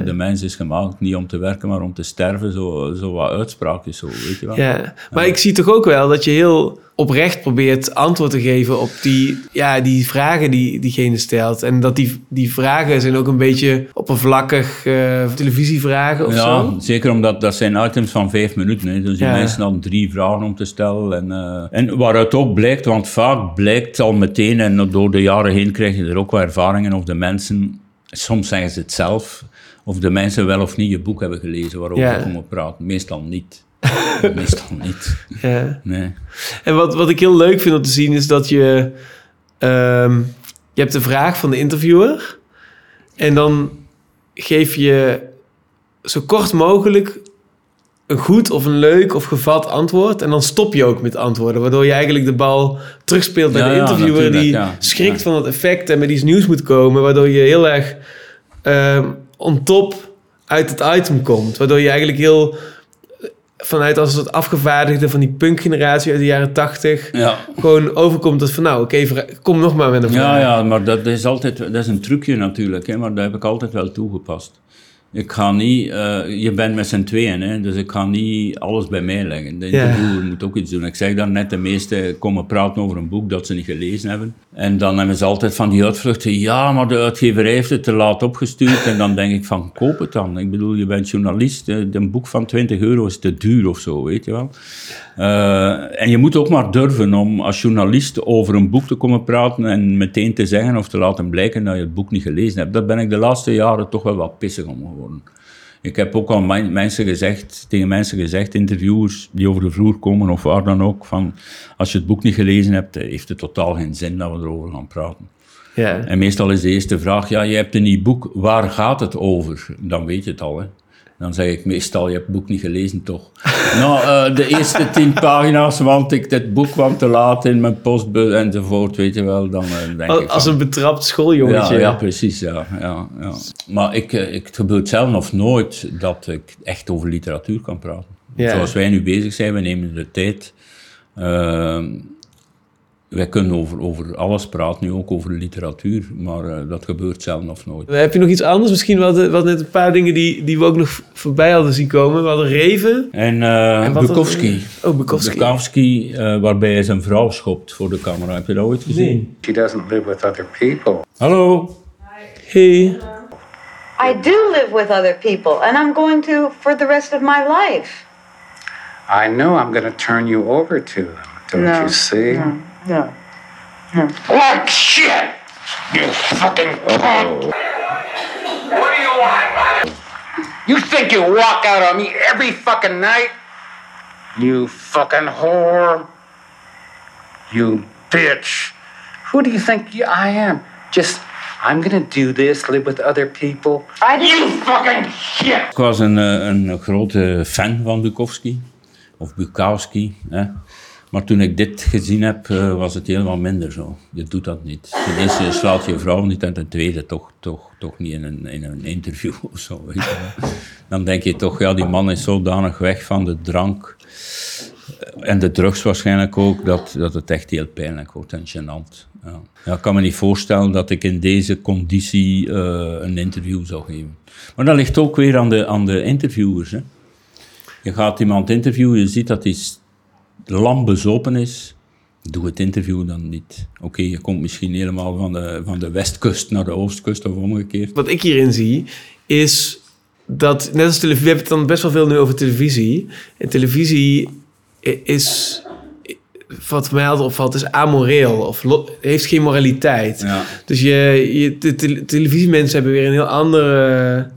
De mens is gemaakt niet om te werken, maar om te sterven. Zo, zo wat uitspraakjes, zo, weet je wel. Ja, maar ik zie toch ook wel dat je heel oprecht probeert antwoord te geven op die, ja, die vragen die diegene stelt. En dat die, die vragen zijn ook een beetje beetje oppervlakkig uh, televisie vragen of ja, zo? zeker omdat dat zijn items van vijf minuten. Hè. Dus die Ja. mensen dan drie vragen om te stellen. En, eh, en waaruit ook blijkt, want vaak blijkt al meteen, en door de jaren heen krijg je er ook wel ervaringen of de mensen, soms zeggen ze het zelf, of de mensen wel of niet je boek hebben gelezen waarover Ja. ze komen praten. Meestal niet. <laughs> Meestal niet. Ja. Nee. En wat, wat ik heel leuk vind om te zien is dat je... ehm, je hebt de vraag van de interviewer. En dan geef je zo kort mogelijk een goed of een leuk of gevat antwoord. En dan stop je ook met antwoorden. Waardoor je eigenlijk de bal terugspeelt bij Ja, de interviewer. die ja. schrikt van het effect en met iets nieuws moet komen. Waardoor je heel erg ehm on top uit het item komt. Waardoor je eigenlijk heel... Vanuit als het afgevaardigde van die punkgeneratie uit de jaren tachtig... Ja. gewoon overkomt als van nou, oké, kom nog maar met een vraag. Ja, ja, maar dat is altijd dat is een trucje natuurlijk, hè, maar dat heb ik altijd wel toegepast. Ik ga niet, eh, je bent met z'n tweeën, hè, dus ik ga niet alles bij mij leggen. De Ja. interviewer moet ook iets doen. Ik zeg dan net, de meesten komen praten over een boek dat ze niet gelezen hebben. En dan hebben ze altijd van die uitvluchten, ja, maar de uitgeverij heeft het te laat opgestuurd. En dan denk ik van, koop het dan. Ik bedoel, je bent journalist, een boek van 20 euro is te duur of zo, weet je wel. Eh, en je moet ook maar durven om als journalist over een boek te komen praten en meteen te zeggen of te laten blijken dat je het boek niet gelezen hebt. Daar ben ik de laatste jaren toch wel wat pissig om geworden. Ik heb ook al men- mensen gezegd, tegen mensen gezegd, interviewers die over de vloer komen of waar dan ook, van als je het boek niet gelezen hebt, eh, heeft het totaal geen zin dat we erover gaan praten. Ja. En meestal is de eerste vraag, ja, je hebt een nieuw boek, waar gaat het over? Dan weet je het al, hè. Dan zeg ik meestal, je hebt het boek niet gelezen, toch? <laughs> nou, eh, de eerste tien pagina's, want ik dit boek kwam te laat in mijn postbus enzovoort, weet je wel. Dan eh, denk Als, ik als van- een betrapt schooljongetje. ja, ja, precies, ja, ja, ja. Maar ik, eh, ik, het gebeurt zelf nog nooit dat ik echt over literatuur kan praten. Ja. Zoals wij nu bezig zijn, we nemen de tijd. Ehm, wij kunnen over, over alles praten, nu ook over literatuur, maar eh, dat gebeurt zelf nog nooit. Heb je nog iets anders? Misschien wat, wat net een paar dingen die, die we ook nog voorbij hadden zien komen. We hadden Reven. En, eh En Bukowski. Oh, Bukowski. Bukowski, eh, waarbij hij zijn vrouw schopt voor de camera. Heb je dat ooit gezien? Nee. She doesn't live with other people. Hallo? Hey. I do live with other people, and I'm going to for the rest of my life. I know I'm going to turn you over to them. Don't No, you see? No. Like shit! You fucking punk! What do you want? You think you walk out on me every fucking night? You fucking whore! You bitch! Who do you think you, I am? Just, I'm going to do this, live with other people. I didn't. You fucking shit! Ik was een, eh, een grote fan van Bukowski, of Bukowski. Hè. Maar toen ik dit gezien heb, eh, was het helemaal minder zo. Je doet dat niet. Ten eerste slaat je vrouw niet en ten tweede toch, toch, toch niet in een, in een interview <laughs> of zo. Dan denk je toch, ja, die man is zodanig weg van de drank en de drugs waarschijnlijk ook, dat, dat het echt heel pijnlijk wordt en gênant. Ja. Ja, ik kan me niet voorstellen dat ik in deze conditie eh, een interview zou geven. Maar dat ligt ook weer aan de, aan de interviewers. Hè. Je gaat iemand interviewen, je ziet dat hij lam bezopen is. Doe het interview dan niet. Oké, je komt misschien helemaal van de, van de westkust naar de oostkust of omgekeerd. Wat ik hierin zie, is dat, net als televisie, we hebben het dan best wel veel nu over televisie. En televisie is, wat mij altijd opvalt, is amoreel of heeft geen moraliteit. Ja. Dus je, je, de tele- televisiemensen hebben weer een heel andere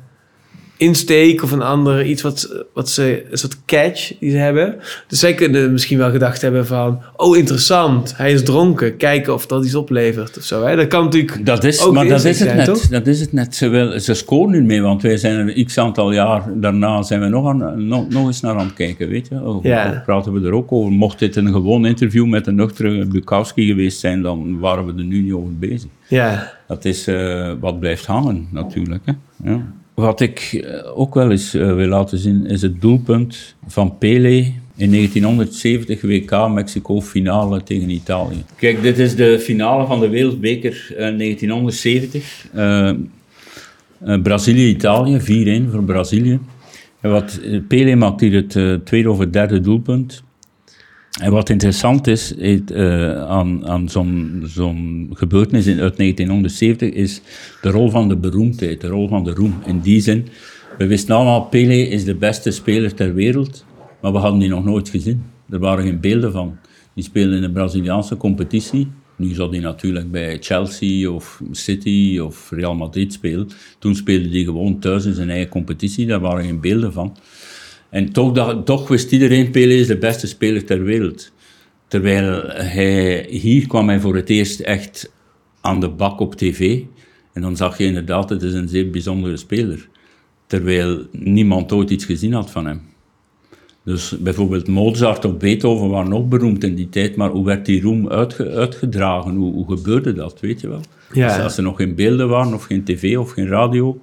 insteek of een ander iets wat, wat ze, een soort catch die ze hebben. Dus zij kunnen misschien wel gedacht hebben van, oh interessant, hij is dronken, kijken of dat iets oplevert of zo. Hè? Dat kan natuurlijk Dat is, ook maar dat is het zijn, net. toch? Dat is het net. Ze, wil, ze scoren nu mee, want wij zijn er x aantal jaar daarna zijn we nog, aan, nog, nog eens naar aan het kijken, weet je. Of, Ja. of praten we er ook over. Mocht dit een gewoon interview met een nuchtere Bukowski geweest zijn, dan waren we er nu niet over bezig. Ja, Dat is eh, wat blijft hangen, natuurlijk. Hè? Ja. Wat ik eh, ook wel eens eh, wil laten zien, is het doelpunt van Pele in 1970 WK Mexico finale tegen Italië. Kijk, dit is de finale van de Wereldbeker eh, 1970. Eh, eh, Brazilië-Italië, 4-1 voor Brazilië. En wat, eh, Pele maakt hier het tweede of het derde doelpunt. En wat interessant is uh, aan, aan zo'n gebeurtenis uit 1970 is de rol van de beroemdheid, de rol van de roem. In die zin, we wisten allemaal, Pelé is de beste speler ter wereld, maar we hadden die nog nooit gezien. Er waren geen beelden van. Die speelde in de Braziliaanse competitie. Nu zat hij natuurlijk bij Chelsea of City of Real Madrid spelen. Toen speelde hij gewoon thuis in zijn eigen competitie, daar waren geen beelden van. En toch, toch wist iedereen, Pelé is de beste speler ter wereld. Terwijl hij, hier kwam hij voor het eerst echt aan de bak op tv. En dan zag je inderdaad, het is een zeer bijzondere speler. Terwijl niemand ooit iets gezien had van hem. Dus bijvoorbeeld Mozart of Beethoven waren ook beroemd in die tijd, maar hoe werd die roem uitgedragen? Hoe, gebeurde dat, weet je wel? Ja. Dus als er nog geen beelden waren, of geen tv, of geen radio.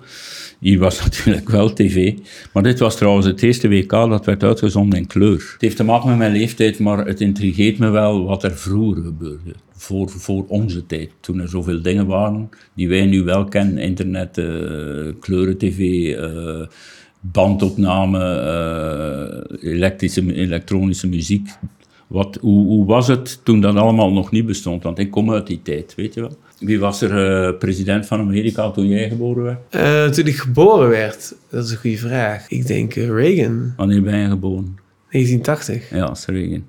Hier was <laughs> natuurlijk wel tv. Maar dit was trouwens het eerste WK dat werd uitgezonden in kleur. Het heeft te maken met mijn leeftijd, maar het intrigeert me wel wat er vroeger gebeurde. Voor, voor onze tijd, toen er zoveel dingen waren die wij nu wel kennen. Internet, uh, kleuren-tv... Uh, bandopname, uh, elektrische, elektronische muziek. Wat, hoe, hoe, was het toen dat allemaal nog niet bestond? Want ik kom uit die tijd, weet je wel. Wie was er uh, president van Amerika toen jij geboren werd? Uh, toen ik geboren werd, dat is een goede vraag. Ik denk Reagan. Wanneer ben je geboren? 1980. Ja, dat is Reagan.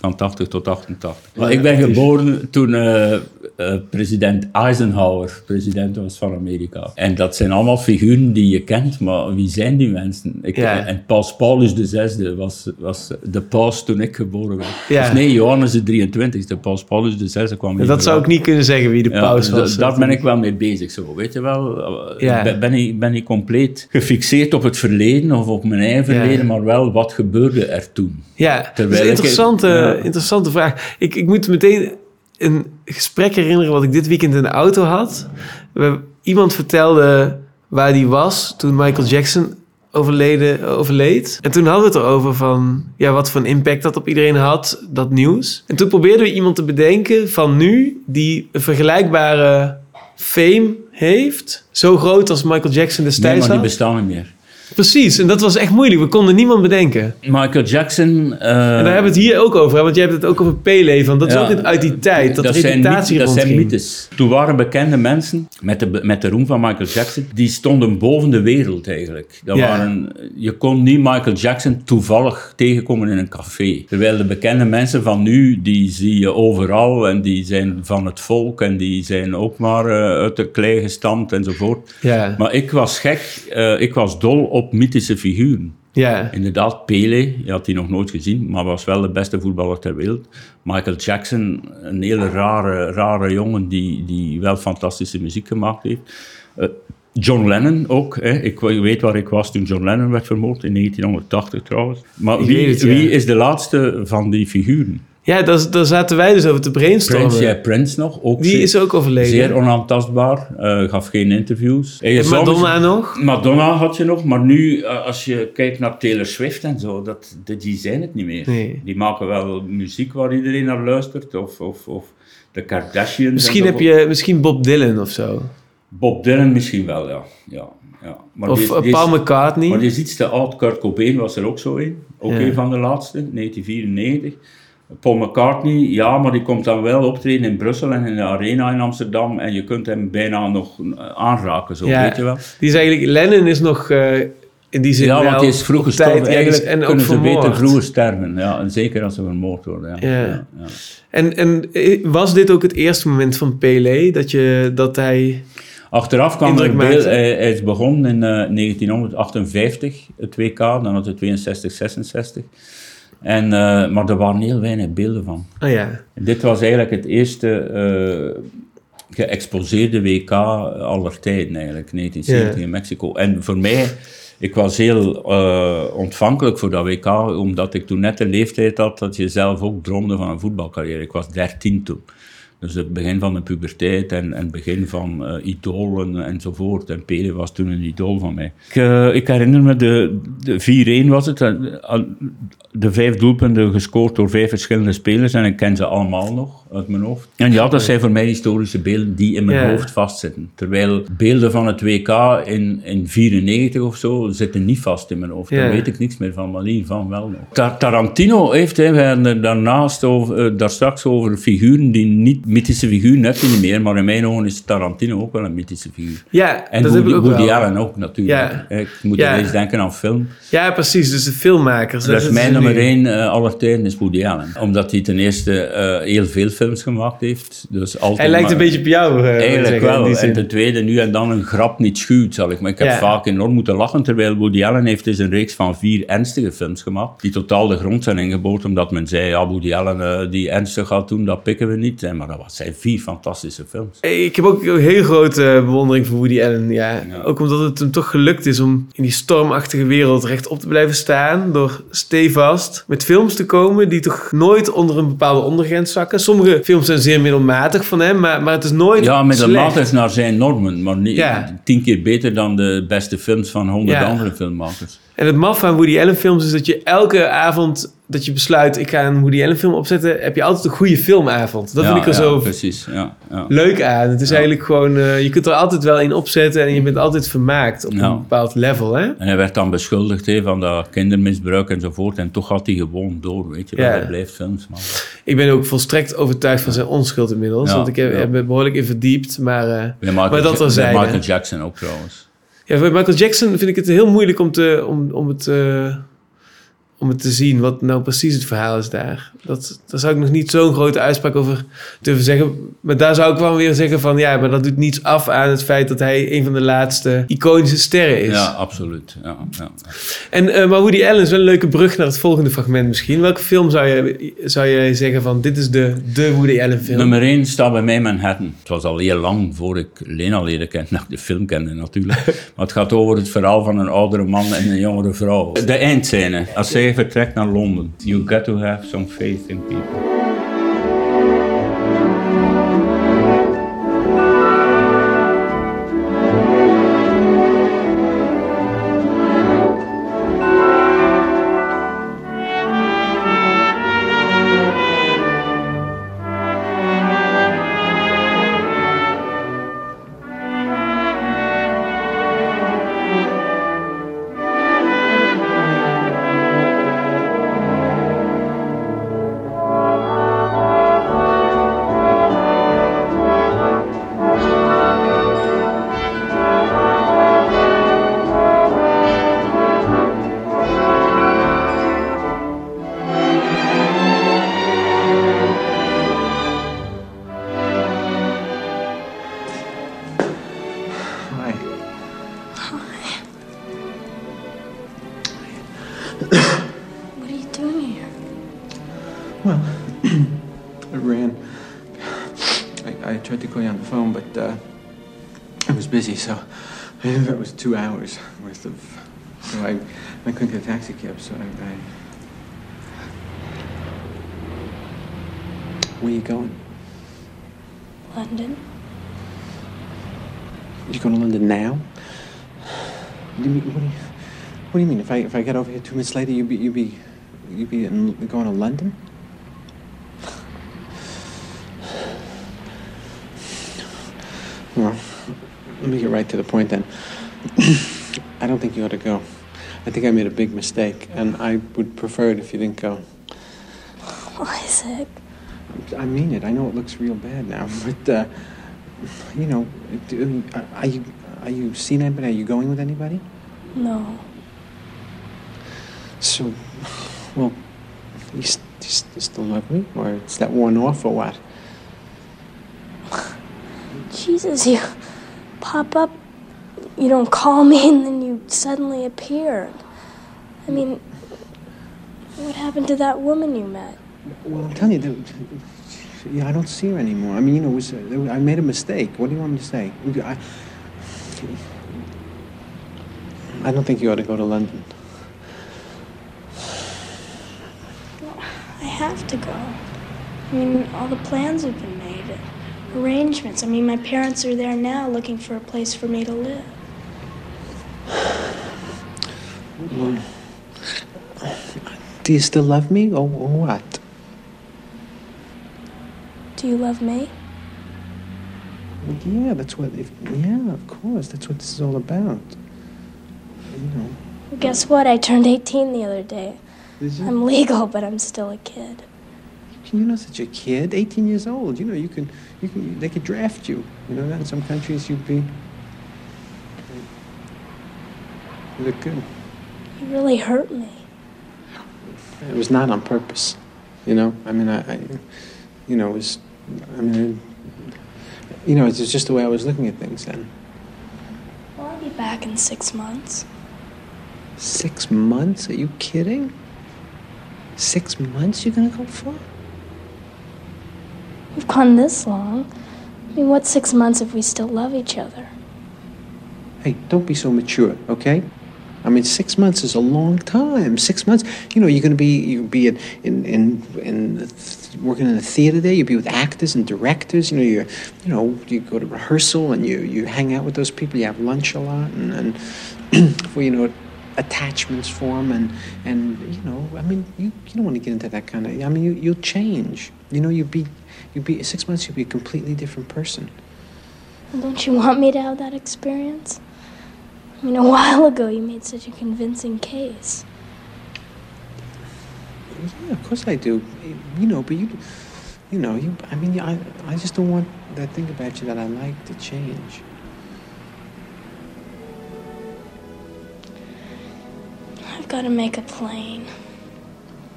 Van 80 tot 88. Maar ik ben geboren toen uh, uh, president Eisenhower president was van Amerika. En dat zijn allemaal figuren die je kent, maar wie zijn die mensen? Ik, Ja. En Paus Paulus VI was, was de paus toen ik geboren werd. Ja. Dus nee, Johannes de 23e, Paus Paulus VI kwam hier dat zou ik niet kunnen zeggen wie de Ja, paus was. Daar ben ik wel mee bezig, zo, weet je wel. Eh, Ja. Ben, ben, ik, ben ik compleet gefixeerd op het verleden of op mijn eigen Ja. verleden, maar wel wat gebeurde er toen. Ja, dat is Terwijl ik- interessante, ja. interessante vraag. Ik, ik moet meteen een gesprek herinneren wat ik dit weekend in de auto had. Iemand vertelde waar die was toen Michael Jackson overleden, overleed. En toen hadden we het erover van ja, wat voor een impact dat op iedereen had, dat nieuws. En toen probeerden we iemand te bedenken van nu die een vergelijkbare fame heeft. Zo groot als Michael Jackson Nee, destijds maar die had. bestaan niet meer. Precies, en dat was echt moeilijk. We konden niemand bedenken. Michael Jackson... eh, En daar hebben we het hier ook over, hè? want jij hebt het ook over Pele. Van, dat is Ja, ook uit die tijd, dat, zijn reputatie mythe- Dat zijn mythes. Toen waren bekende mensen, met de, met de roem van Michael Jackson, die stonden boven de wereld eigenlijk. Dat Ja. waren, je kon niet Michael Jackson toevallig tegenkomen in een café. Terwijl de bekende mensen van nu, die zie je overal en die zijn van het volk en die zijn ook maar eh, uit de klei gestampt enzovoort. Ja, Maar ik was gek, eh, ik was dol op mythische figuren. ja, Inderdaad, Pele, je had die nog nooit gezien, maar was wel de beste voetballer ter wereld. Michael Jackson, een hele rare, rare jongen die, die wel fantastische muziek gemaakt heeft. Eh, John Lennon ook. Hè. Ik weet waar ik was toen John Lennon werd vermoord, in 1980 trouwens. Maar wie, weet het, ja. wie is de laatste van die figuren? Ja dat, daar zaten wij dus over te brainstormen. Prince, ja, Prince nog. Ook Die zeer, is ook overleden. zeer onaantastbaar, eh, gaf geen interviews. En je En Madonna nog? Madonna had je nog, maar nu, eh, als je kijkt naar Taylor Swift en zo, dat, dat- die zijn het niet meer. Nee. Die maken wel muziek waar iedereen naar luistert, of, of, of de Kardashians. Misschien en heb je misschien Bob Dylan of zo. Bob Dylan misschien wel, ja. ja, ja. Maar Of die eh, die is- Paul McCartney. Maar is iets te oud. Kurt Cobain was er ook zo in. Ook Ja. een van de laatste, 1994. Paul McCartney, ja, maar die komt dan wel optreden in Brussel en in de Arena in Amsterdam. En je kunt hem bijna nog eh, aanraken, zo, Ja. weet je wel. Die is eigenlijk, Lennon is nog eh, in die zin Ja, want die is vroeg gestorven. Eigenlijk en ook kunnen ze vermoord. beter vroeger sterven. Ja, en zeker als ze vermoord worden. Ja. Ja. En, en eh, was dit ook het eerste moment van Pele dat, je, dat hij... Achteraf kwam er beeld, hij, hij is begonnen in eh, 1958, het WK, dan had hij 62, 66. En, eh, maar er waren heel weinig beelden van. Oh ja, Dit was eigenlijk het eerste eh, geëxposeerde WK aller tijden eigenlijk, 1970 Ja. in Mexico. En voor mij, ik was heel eh, ontvankelijk voor dat WK, omdat ik toen net de leeftijd had dat je zelf ook droomde van een voetbalcarrière. Ik was 13 toen. Dus het begin van de puberteit en, en het begin van eh, idolen enzovoort. En Pele was toen een idool van mij. Ik, eh, ik herinner me, de, de 4-1 was het. eh, de vijf doelpunten gescoord door vijf verschillende spelers. En ik ken ze allemaal nog uit mijn hoofd. En ja, dat zijn voor mij historische beelden die in mijn Ja. hoofd vastzitten. Terwijl beelden van het WK in, in 94 of zo zitten niet vast in mijn hoofd. Ja. Daar weet ik niks meer van, maar hiervan wel nog. Ta- Tarantino heeft, hè, we het daarnaast over, daar straks over figuren die niet mythische figuren heb je niet meer, maar in mijn ogen is Tarantino ook wel een mythische figuur. Ja, En dat Woody, heb ik ook Woody. Allen ook natuurlijk. Ja. Ik moet Ja. ineens denken aan film. Ja, precies. Dus de filmmakers. Dat is zitten mijn nummer nu. één eh aller tijden, is Woody Allen. Omdat hij ten eerste eh, heel veel films gemaakt heeft. Dus altijd Hij lijkt maar- een beetje op jou. ik Eigenlijk zeggen, wel. En ten tweede nu en dan een grap niet schuwt, zal ik maar. Ik heb Ja. vaak enorm moeten lachen, terwijl Woody Allen heeft dus een reeks van vier ernstige films gemaakt, die totaal de grond zijn ingeboord, omdat men zei, ja, Woody Allen die ernstig gaat doen, dat pikken we niet. En, maar dat was- zijn vier fantastische films. Ik heb ook een heel grote bewondering voor Woody Allen. Ja. Ook omdat het hem toch gelukt is om in die stormachtige wereld rechtop te blijven staan. Door stevast met films te komen die toch nooit onder een bepaalde ondergrens zakken. Sommige films zijn zeer middelmatig van hem, maar, maar het is nooit Ja, is naar zijn normen, maar niet, Ja. tien keer beter dan de beste films van honderd Ja. andere filmmakers. En het maf aan Woody Allen films is dat je elke avond dat je besluit... ik ga een Woody Allen film opzetten... heb je altijd een goede filmavond. Dat Ja, vind ik er ja, zo Precies, ja. ja. leuk aan. Het is eigenlijk gewoon... eh, je kunt er altijd wel in opzetten... en je bent altijd vermaakt op een bepaald level, hè? En hij werd dan beschuldigd hè, van dat kindermisbruik enzovoort. En toch gaat hij gewoon door, weet je wel. Hij blijft films maken. Ik ben ook volstrekt overtuigd van zijn onschuld inmiddels. Want ik heb, me behoorlijk in verdiept. Maar, Bij Michael, maar dat er zijn. Michael Jackson ook trouwens. Ja, bij Michael Jackson vind ik het heel moeilijk om, te, om, om, het, eh, om het te zien. Wat nou precies het verhaal is daar. Dat, daar zou ik nog niet zo'n grote uitspraak over durven zeggen. Maar daar zou ik wel weer zeggen van... Ja, maar dat doet niets af aan het feit dat hij een van de laatste iconische sterren is. Ja, absoluut. Ja, ja. En, eh, maar Woody Allen is wel een leuke brug naar het volgende fragment misschien. Welke film zou je, zou je zeggen van... Dit is de, de Woody Allen film? Nummer 1 staat bij mij Manhattan. Het was al heel lang voor ik Lena leren kennen, <laughs> dat ik de film kende natuurlijk. maar het gaat over het verhaal van een oudere man en een jongere vrouw. De eindscène, als zij vertrekt naar Londen. You got to have some faith in people. Where you going? London? You're going to London now? What do you mean? What do you, what do you mean? If I if I get over here two minutes later, you'd be you'd be you'd be in, going to London? Well, let me get right to the point then. <coughs> I don't think you ought to go. I think I made a big mistake, and I would prefer it if you didn't go. <sighs> Isaac. I mean it. I know it looks real bad now, <laughs> but uh, you know, do- are you are you seeing anybody? Are you going with anybody? No. So, well, you, st- you st- you still love me, or is that worn off, or what? Jesus, you pop up, you don't call me, and then you suddenly appear. I mean, what happened to that woman you met? Well, I'm telling you, yeah, I don't see her anymore. I mean, you know, was, uh, I made a mistake. What do you want me to say? I, I don't think you ought to go to London. I have to go. I mean, all the plans have been made. arrangements. I mean, my parents are there now looking for a place for me to live. Well, do you still love me or, or what? Do you love me? Yeah, that's what. If, yeah, of course, that's what this is all about. You know. Guess what? I turned 18 the other day. I'm legal, but I'm still a kid. You're not such a kid. 18 years old. You know, you can, you can. They could draft you. You know that in some countries you'd be. You look good. You really hurt me. It was not on purpose. You know. I mean, I. I you know, it was. I mean, you know, it's just the way I was looking at things then. Well, I'll be back in six months. Six months? Are you kidding? Six months you're gonna go for? We've gone this long. I mean, what six months if we still love each other? Hey, don't be so mature, okay? I mean, six months is a long time. Six months, you know, you're going to be you be in in in, in th- working in a theater there. You'll be with actors and directors. You know, you you know you go to rehearsal and you you hang out with those people. You have lunch a lot, and and <clears throat> you know, attachments form, and and you know, I mean, you you don't want to get into that kind of. I mean, you you'll change. You know, you be you be six months. You'll be a completely different person. Don't you want me to have that experience? I mean, a while ago you made such a convincing case. Yeah, of course I do. You know, but you, you know, you. I mean, I, I just don't want that thing about you that I like to change. I've got to make a plane.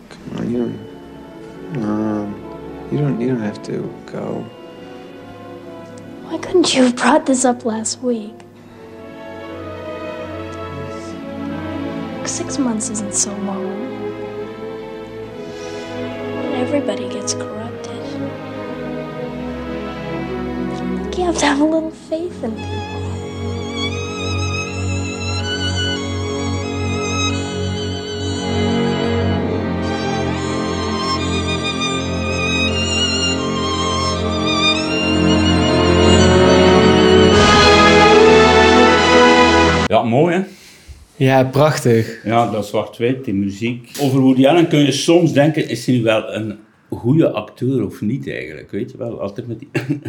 Come on, you don't. Um, you don't. You don't have to go. Why couldn't you have brought this up last week? Six months isn't so long. Everybody gets corrupted. You have to have a little faith in people. Ja, mooi hè? Ja, prachtig. Ja, dat zwart-wit, die muziek. Over Woody Allen kun je soms denken, is hij nu wel een goede acteur of niet eigenlijk? Weet je wel, altijd met die, <laughs>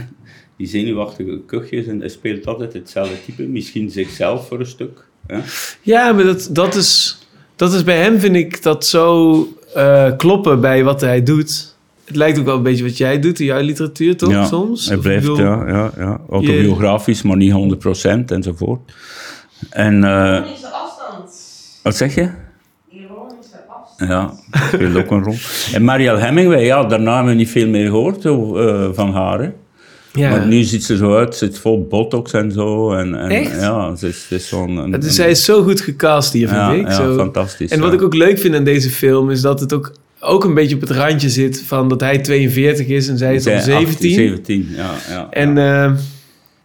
die zenuwachtige kuchjes en hij speelt altijd hetzelfde type. Misschien zichzelf voor een stuk. Hè? Ja, maar dat, dat, is, dat is bij hem, vind ik, dat zo eh, kloppen bij wat hij doet. Het lijkt ook wel een beetje wat jij doet in jouw literatuur, toch? Ja, Soms? Hij blijft, bedoel- ja, ja, ja, autobiografisch, maar niet 100% enzovoort. En, eh, wat zeg je? Ja, dat speelt ook een rol. En Marielle Hemingway, ja, daarna hebben we niet veel meer gehoord eh, van haar. Hè. Ja. Maar nu ziet ze zo uit, ze zit vol botox en zo. En, en, Echt? Ja, ze is, ze is zo'n... een- Dus een- hij is zo goed gecast hier, vind Ja, ik. ja, zo. fantastisch, En wat ja. ik ook leuk vind aan deze film is dat het ook, ook een beetje op het randje zit van dat hij 42 is en zij is al Zij 17. 18, 17, ja. ja. En, eh,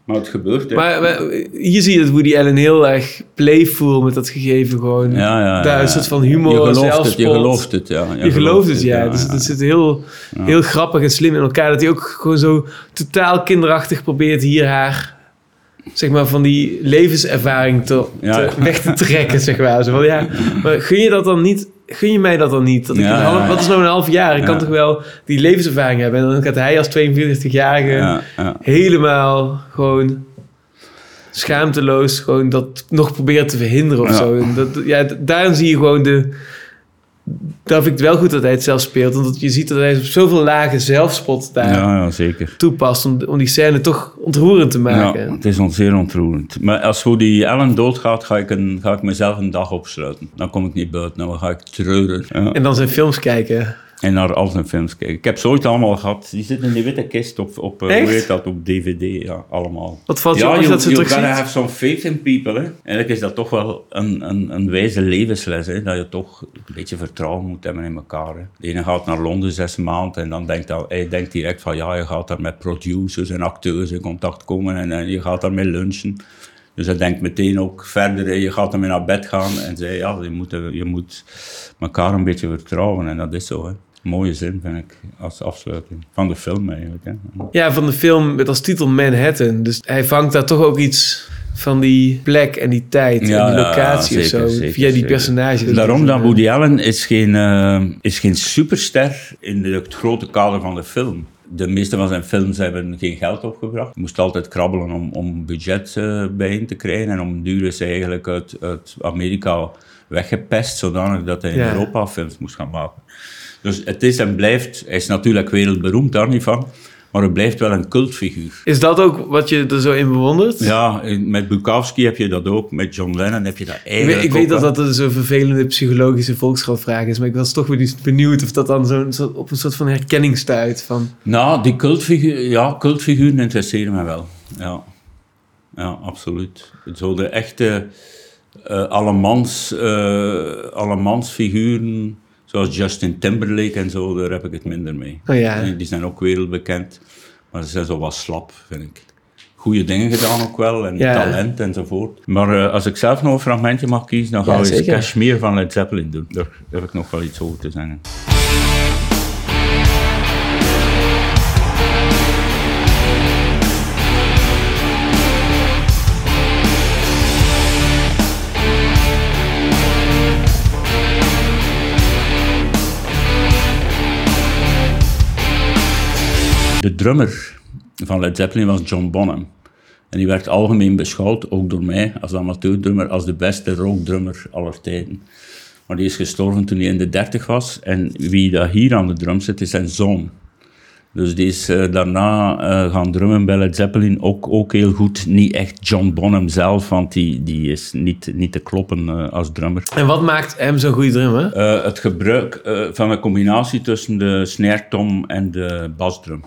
maar het gebeurt, hè. maar, maar hier zie je dat Woody Allen heel erg playful met dat gegeven gewoon. Ja, ja, Daar is het van humor, Je gelooft het, je gelooft het, ja. Je, gelooft het, ja. Dus het zit heel, heel grappig en slim in elkaar. Dat hij ook gewoon zo totaal kinderachtig probeert hier haar... Zeg maar van die levenservaring te, Ja. te- weg te trekken, zeg maar. Zo van, ja, maar gun je dat dan niet? Gun je mij dat dan niet? Dat ik Ja, een ja, half, ja. Wat is nou een half jaar? Ik kan toch wel die levenservaring hebben? En dan gaat hij als 42-jarige Ja, ja. helemaal gewoon schaamteloos gewoon dat nog proberen te verhinderen of zo. En dat, ja, daarin zie je gewoon de... Daar vind ik het wel goed dat hij het zelf speelt. Want je ziet dat hij op zoveel lagen zelfspot daar Ja, ja, zeker. toepast... Om, om die scène toch ontroerend te maken. Ja, het is ons zeer ontroerend. Maar als Woody Allen doodgaat, ga ik, een, ga ik mezelf een dag opsluiten. Dan kom ik niet buiten, dan ga ik treuren. Ja. En dan zijn films kijken. En naar al zijn films kijken. Ik heb ze ooit allemaal gehad. Die zitten in die witte kist op, op eh, hoe heet dat, op DVD. Ja, allemaal. Wat valt je ja, op dat you terug ziet? have some faith in people. Hè. Eigenlijk is dat toch wel een, een, een wijze levensles. Hè. Dat je toch een beetje vertrouwen moet hebben in elkaar. Hè. De ene gaat naar Londen zes maanden en dan denkt hij, hij denkt direct van ja, je gaat daar met producers en acteurs in contact komen en, en je gaat daarmee lunchen. Dus hij denkt meteen ook verder, je gaat ermee naar bed gaan en zei ja, je moet, je moet elkaar een beetje vertrouwen en dat is zo. Hè. Mooie zin, vind ik, als afsluiting. Van de film eigenlijk. Hè. Ja, van de film met als titel Manhattan. Dus hij vangt daar toch ook iets van die plek en die tijd Ja, en die locatie ja, of zo. zeker, via die personages. Daarom dat Woody Allen is geen, eh, is geen superster in de- het grote kader van de film. De meeste van zijn films hebben geen geld opgebracht. Hij moest altijd krabbelen om, om budget eh, bijeen te krijgen. En om duur is hij eigenlijk uit, uit Amerika weggepest, zodanig dat hij in Ja. Europa films moest gaan maken. Dus het is en blijft, hij is natuurlijk wereldberoemd, daar niet van, maar hij blijft wel een cultfiguur. Is dat ook wat je er zo in bewondert? Ja, met Bukowski heb je dat ook, met John Lennon heb je dat Ik eigenlijk weet, ik weet dat dat een zo vervelende psychologische volksschouwvraag is, maar ik was toch benieuwd of dat dan zo'n op een soort van herkenning stuit. Van, Nou, die cultfiguur, ja, cultfiguren interesseren me wel. Ja, ja absoluut. Zo de echte eh allemans, eh allemans figuren, zoals Justin Timberlake en zo, daar heb ik het minder mee. Oh ja. Die- zijn ook wereldbekend, maar ze zijn zo wat slap, vind ik. Goede dingen gedaan ook wel, en Ja. talent enzovoort. Maar eh, als ik zelf nog een fragmentje mag kiezen, dan Ja, we eens zeker. Kashmir van Led Zeppelin doen. Daar heb ik nog wel iets over te zeggen. De drummer van Led Zeppelin was John Bonham. En die werd algemeen beschouwd, ook door mij als amateurdrummer, als de beste rockdrummer aller tijden. Maar die is gestorven toen hij in de dertig was. En wie dat hier aan de drum zit, is zijn zoon. Dus die is eh, daarna eh, gaan drummen bij Led Zeppelin, ook, ook heel goed. Niet echt John Bonham zelf, want die, die is niet, niet te kloppen eh, als drummer. en wat maakt hem zo'n goede drummer? Het gebruik van een combinatie tussen de snare tom en de basdrum.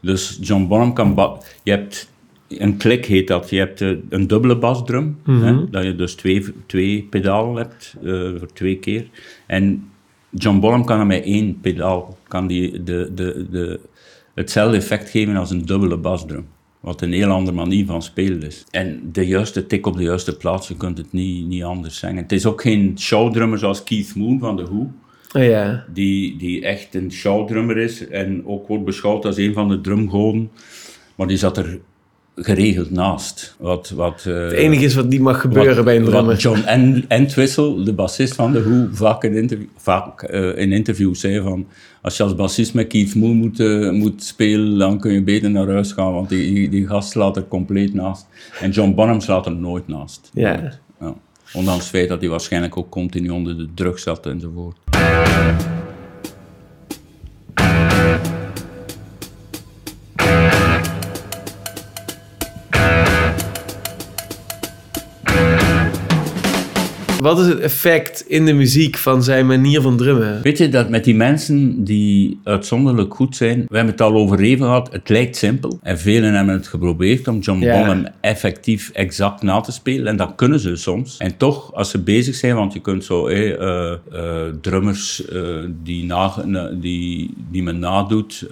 Dus John Bonham kan... je hebt... Een klik heet dat. Je hebt eh, een dubbele basdrum. Mhm. hè, dat je dus twee, twee pedalen hebt, eh, voor twee keer. En John Bonham kan met één pedaal kan die de, de, de, hetzelfde effect geven als een dubbele basdrum. Wat een heel andere manier van spelen is. En de juiste tik op de juiste plaats, je kunt het niet, niet anders zeggen. Het is ook geen showdrummer zoals Keith Moon van The Who ja. die, die echt een showdrummer is en ook wordt beschouwd als een van de drumgoden. Maar die zat er geregeld naast. Wat, wat, eh, Het enige is wat niet mag gebeuren wat- bij een drummer. John En- Entwistle, de bassist van The Who, vaak in, interview, vaak, eh, in interviews zei van als je als bassist met Keith Moon moet, eh, moet spelen, dan kun je beter naar huis gaan, want die, die, die gast slaat er compleet naast. En John Bonham slaat er nooit naast. Ja. Ondanks het feit dat hij waarschijnlijk ook continu onder de druk zat enzovoort. Wat is het effect in de muziek van zijn manier van drummen? Weet je dat met die mensen die uitzonderlijk goed zijn, we hebben het al over even gehad, het lijkt simpel. En velen hebben het geprobeerd om John Ja. Bonham effectief exact na te spelen. En dat kunnen ze soms. En toch, als ze bezig zijn, want je kunt zo eh, eh, drummers eh, die, na, die, die men nadoet,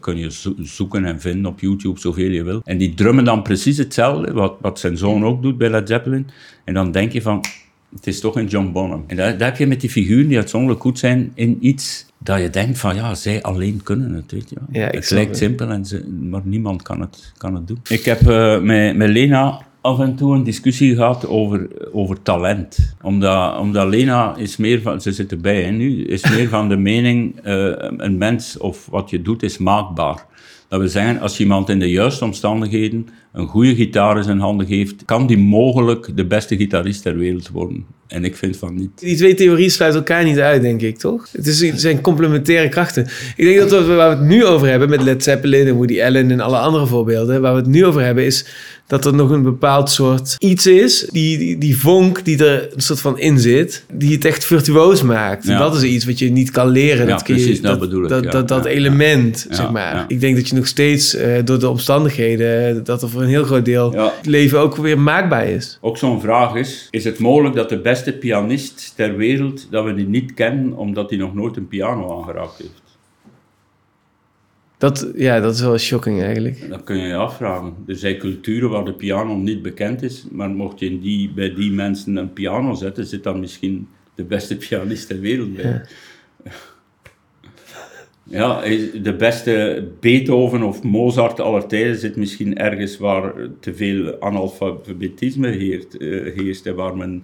kun je zo- zoeken en vinden op YouTube zoveel je wil. En die drummen dan precies hetzelfde, wat, wat zijn zoon ook doet bij Led Zeppelin. En dan denk je van, het is toch een John Bonham. En dat, dat heb je met die figuren die uitzonderlijk goed zijn in iets dat je denkt van, ja, zij alleen kunnen het, weet je wel. Ja, ik het lijkt het. simpel, en ze, maar niemand kan het, kan het doen. Ik heb eh, met, met Lena af en toe een discussie gehad over, over talent. Omdat, omdat Lena is meer van, ze zit erbij hè, nu, is meer van de mening, eh, een mens of wat je doet is maakbaar. Dat wil zeggen, als je iemand in de juiste omstandigheden een goede gitaar in zijn handen geeft, kan die mogelijk de beste gitarist ter wereld worden. En ik vind van niet. Die twee theorieën sluiten elkaar niet uit, denk ik, toch? Het, is, het zijn complementaire krachten. Ik denk dat we, waar we het nu over hebben met Led Zeppelin en Woody Allen en alle andere voorbeelden, waar we het nu over hebben is dat er nog een bepaald soort iets is, die, die, die vonk die er een soort van in zit, die het echt virtuoos maakt. Ja. Dat is iets wat je niet kan leren. Ja, dat, kun je- precies, dat bedoel ik, Dat, ja, dat, dat element, zeg maar. ja. Ik denk dat je nog steeds eh, door de omstandigheden, dat er voor een heel groot deel Ja. het leven ook weer maakbaar is. Ook zo'n vraag is, is het mogelijk dat de beste pianist ter wereld, dat we die niet kennen omdat hij nog nooit een piano aangeraakt heeft? Dat, ja, dat is wel shocking eigenlijk. Dat kun je je afvragen. Er zijn culturen waar de piano niet bekend is, maar mocht je in die, bij die mensen een piano zetten, zit dan misschien de beste <laughs> pianist ter wereld bij. Ja. Ja, de beste Beethoven of Mozart aller tijden zit misschien ergens waar te veel analfabetisme heerst, uh, heerst en waar men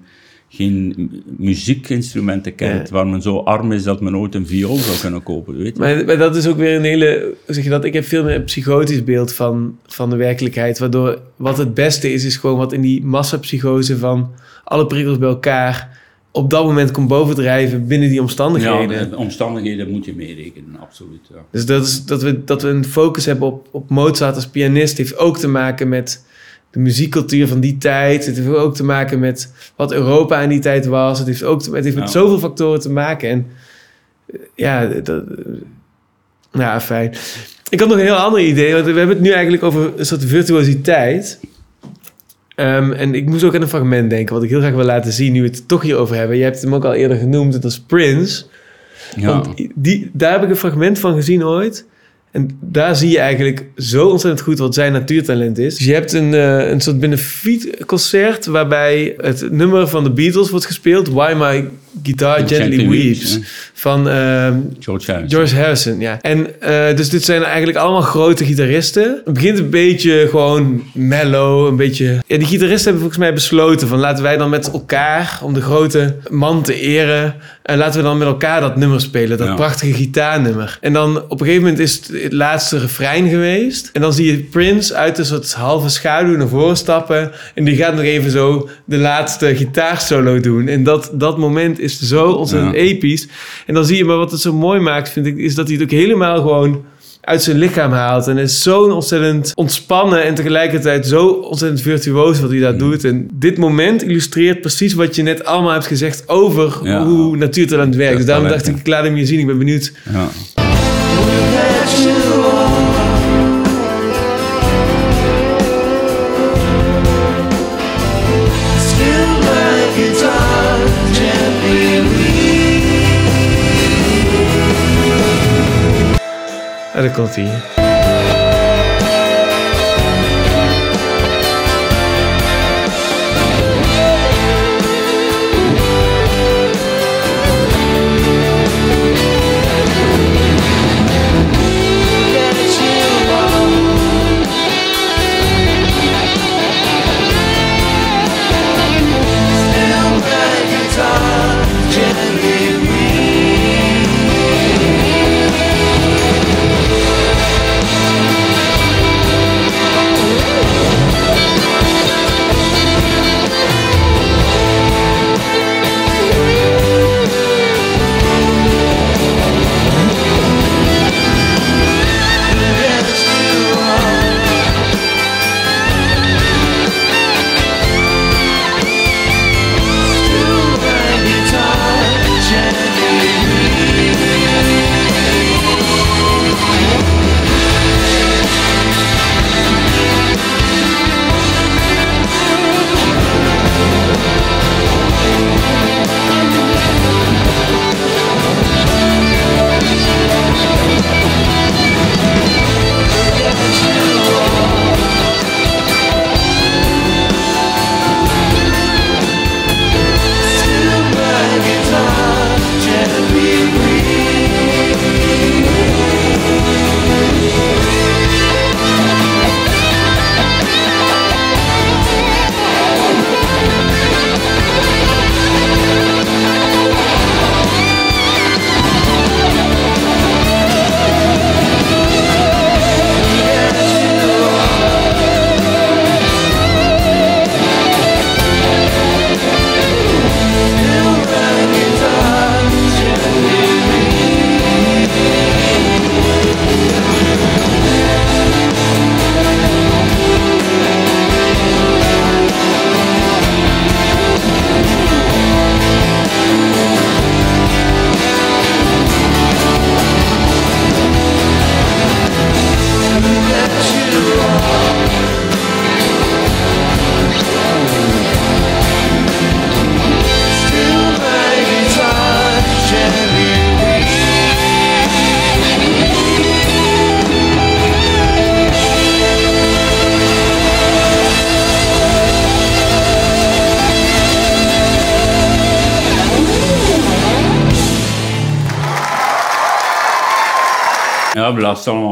geen muziekinstrumenten kent, waar men zo arm is dat men ooit een viool zou kunnen kopen. Weet je? Maar, maar, dat is ook weer een hele, zeg je dat, ik heb veel meer een psychotisch beeld van, van de werkelijkheid, waardoor wat het beste is, is gewoon wat in die massapsychose van alle prikkels bij elkaar op dat moment komt bovendrijven binnen die omstandigheden. Ja, de omstandigheden moet je meerekenen, absoluut. Ja. Dus dat, is, dat, we, dat we een focus hebben op, op Mozart als pianist heeft ook te maken met de muziekcultuur van die tijd. Het heeft ook te maken met wat Europa in die tijd was. Het heeft ook te, het heeft met zoveel factoren te maken. En ja, dat, ja, fijn. Ik had nog een heel ander idee, want we hebben het nu eigenlijk over een soort virtuositeit. Um, en ik moest ook aan een fragment denken, wat ik heel graag wil laten zien, nu we het toch hierover hebben. Je hebt hem ook al eerder genoemd, dat is Prince. Ja. Want die, daar heb ik een fragment van gezien ooit. En daar zie je eigenlijk zo ontzettend goed wat zijn natuurtalent is. Dus je hebt een, uh, een soort benefietconcert waarbij het nummer van de Beatles wordt gespeeld. Why My Guitar Gently, Weeps. Van uh, George Harrison. George Harrison, ja. En uh, dus dit zijn eigenlijk allemaal grote gitaristen. Het begint een beetje gewoon mellow, een beetje... Ja, die gitaristen hebben volgens mij besloten van laten wij dan met elkaar, om de grote man te eren, en laten we dan met elkaar dat nummer spelen, dat prachtige gitaarnummer. En dan op een gegeven moment is het, het laatste refrein geweest. En dan zie je Prince uit een soort halve schaduw naar voren stappen. En die gaat nog even zo de laatste gitaarsolo doen. En dat, dat moment is zo ontzettend episch. En dan zie je maar wat het zo mooi maakt, vind ik, is dat hij het ook helemaal gewoon uit zijn lichaam haalt. En is zo ontzettend ontspannen en tegelijkertijd zo ontzettend virtuoos wat hij daar doet. En dit moment illustreert precies wat je net allemaal hebt gezegd over ja. hoe natuurtalent werkt. Dus daarom dacht ik, ik laat hem je zien. Ik ben benieuwd. Ja. En dan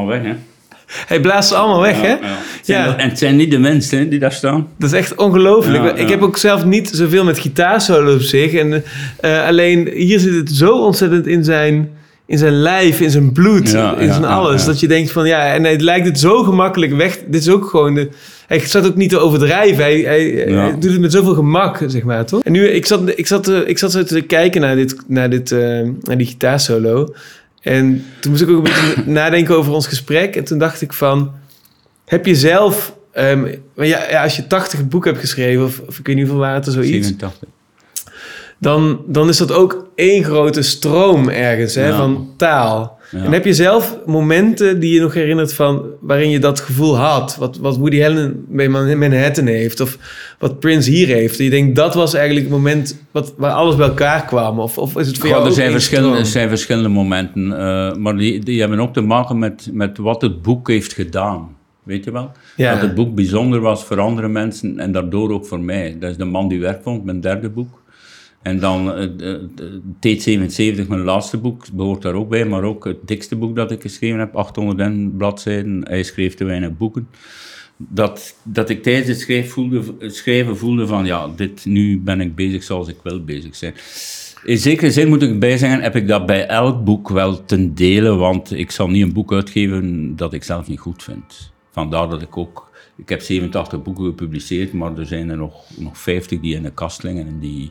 weg, hè. Hij blaast ze allemaal weg, hè? Ja, ja. Dat- En het zijn niet de mensen die daar staan. Dat is echt ongelooflijk. Ja, Ik heb ook zelf niet zoveel met gitaarsolo op zich. En, eh, alleen hier zit het zo ontzettend in zijn, in zijn lijf, in zijn bloed, in zijn alles. Dat je denkt van ja, en het lijkt het zo gemakkelijk weg. Dit is ook gewoon de, hij staat ook niet te overdrijven. Hij, hij, hij doet het met zoveel gemak, zeg maar, toch? En nu, ik zat, ik zat, eh, ik zat zo te kijken naar, dit, naar, dit, eh, naar die gitaarsolo. En toen moest ik ook een beetje nadenken over ons gesprek. En toen dacht ik van, heb je zelf... ehm, maar ja, ja, als je 80 boeken hebt geschreven, of, of ik weet niet hoeveel waren het er zoiets, 87. dan, dan is dat ook één grote stroom ergens hè, Ja. van taal. Ja. En heb je zelf momenten die je nog herinnert van waarin je dat gevoel had? Wat, wat Woody Allen bij Man- Manhattan heeft, of wat Prince hier heeft. En je denkt dat was eigenlijk het moment wat, waar alles bij elkaar kwam. Of, of is het voor jou er zijn verschillende, er zijn verschillende momenten, eh, maar die, die hebben ook te maken met, met wat het boek heeft gedaan. Weet je wel? Ja. Dat het boek bijzonder was voor andere mensen en daardoor ook voor mij. Dat is De Man die werk vond, mijn derde boek. En dan eh, de- de- T77, mijn laatste boek, behoort daar ook bij, maar ook het dikste boek dat ik geschreven heb, 801 bladzijden. Hij schreef te weinig boeken. Dat, dat ik tijdens het voelde, schrijven voelde van, ja, dit, nu ben ik bezig zoals ik wil bezig zijn. In zekere zin moet ik bijzeggen, heb ik dat bij elk boek wel ten dele, want ik zal niet een boek uitgeven dat ik zelf niet goed vind. Vandaar dat ik ook... Ik heb 87 boeken gepubliceerd, maar er zijn er nog, nog 50 die in de kast liggen en die,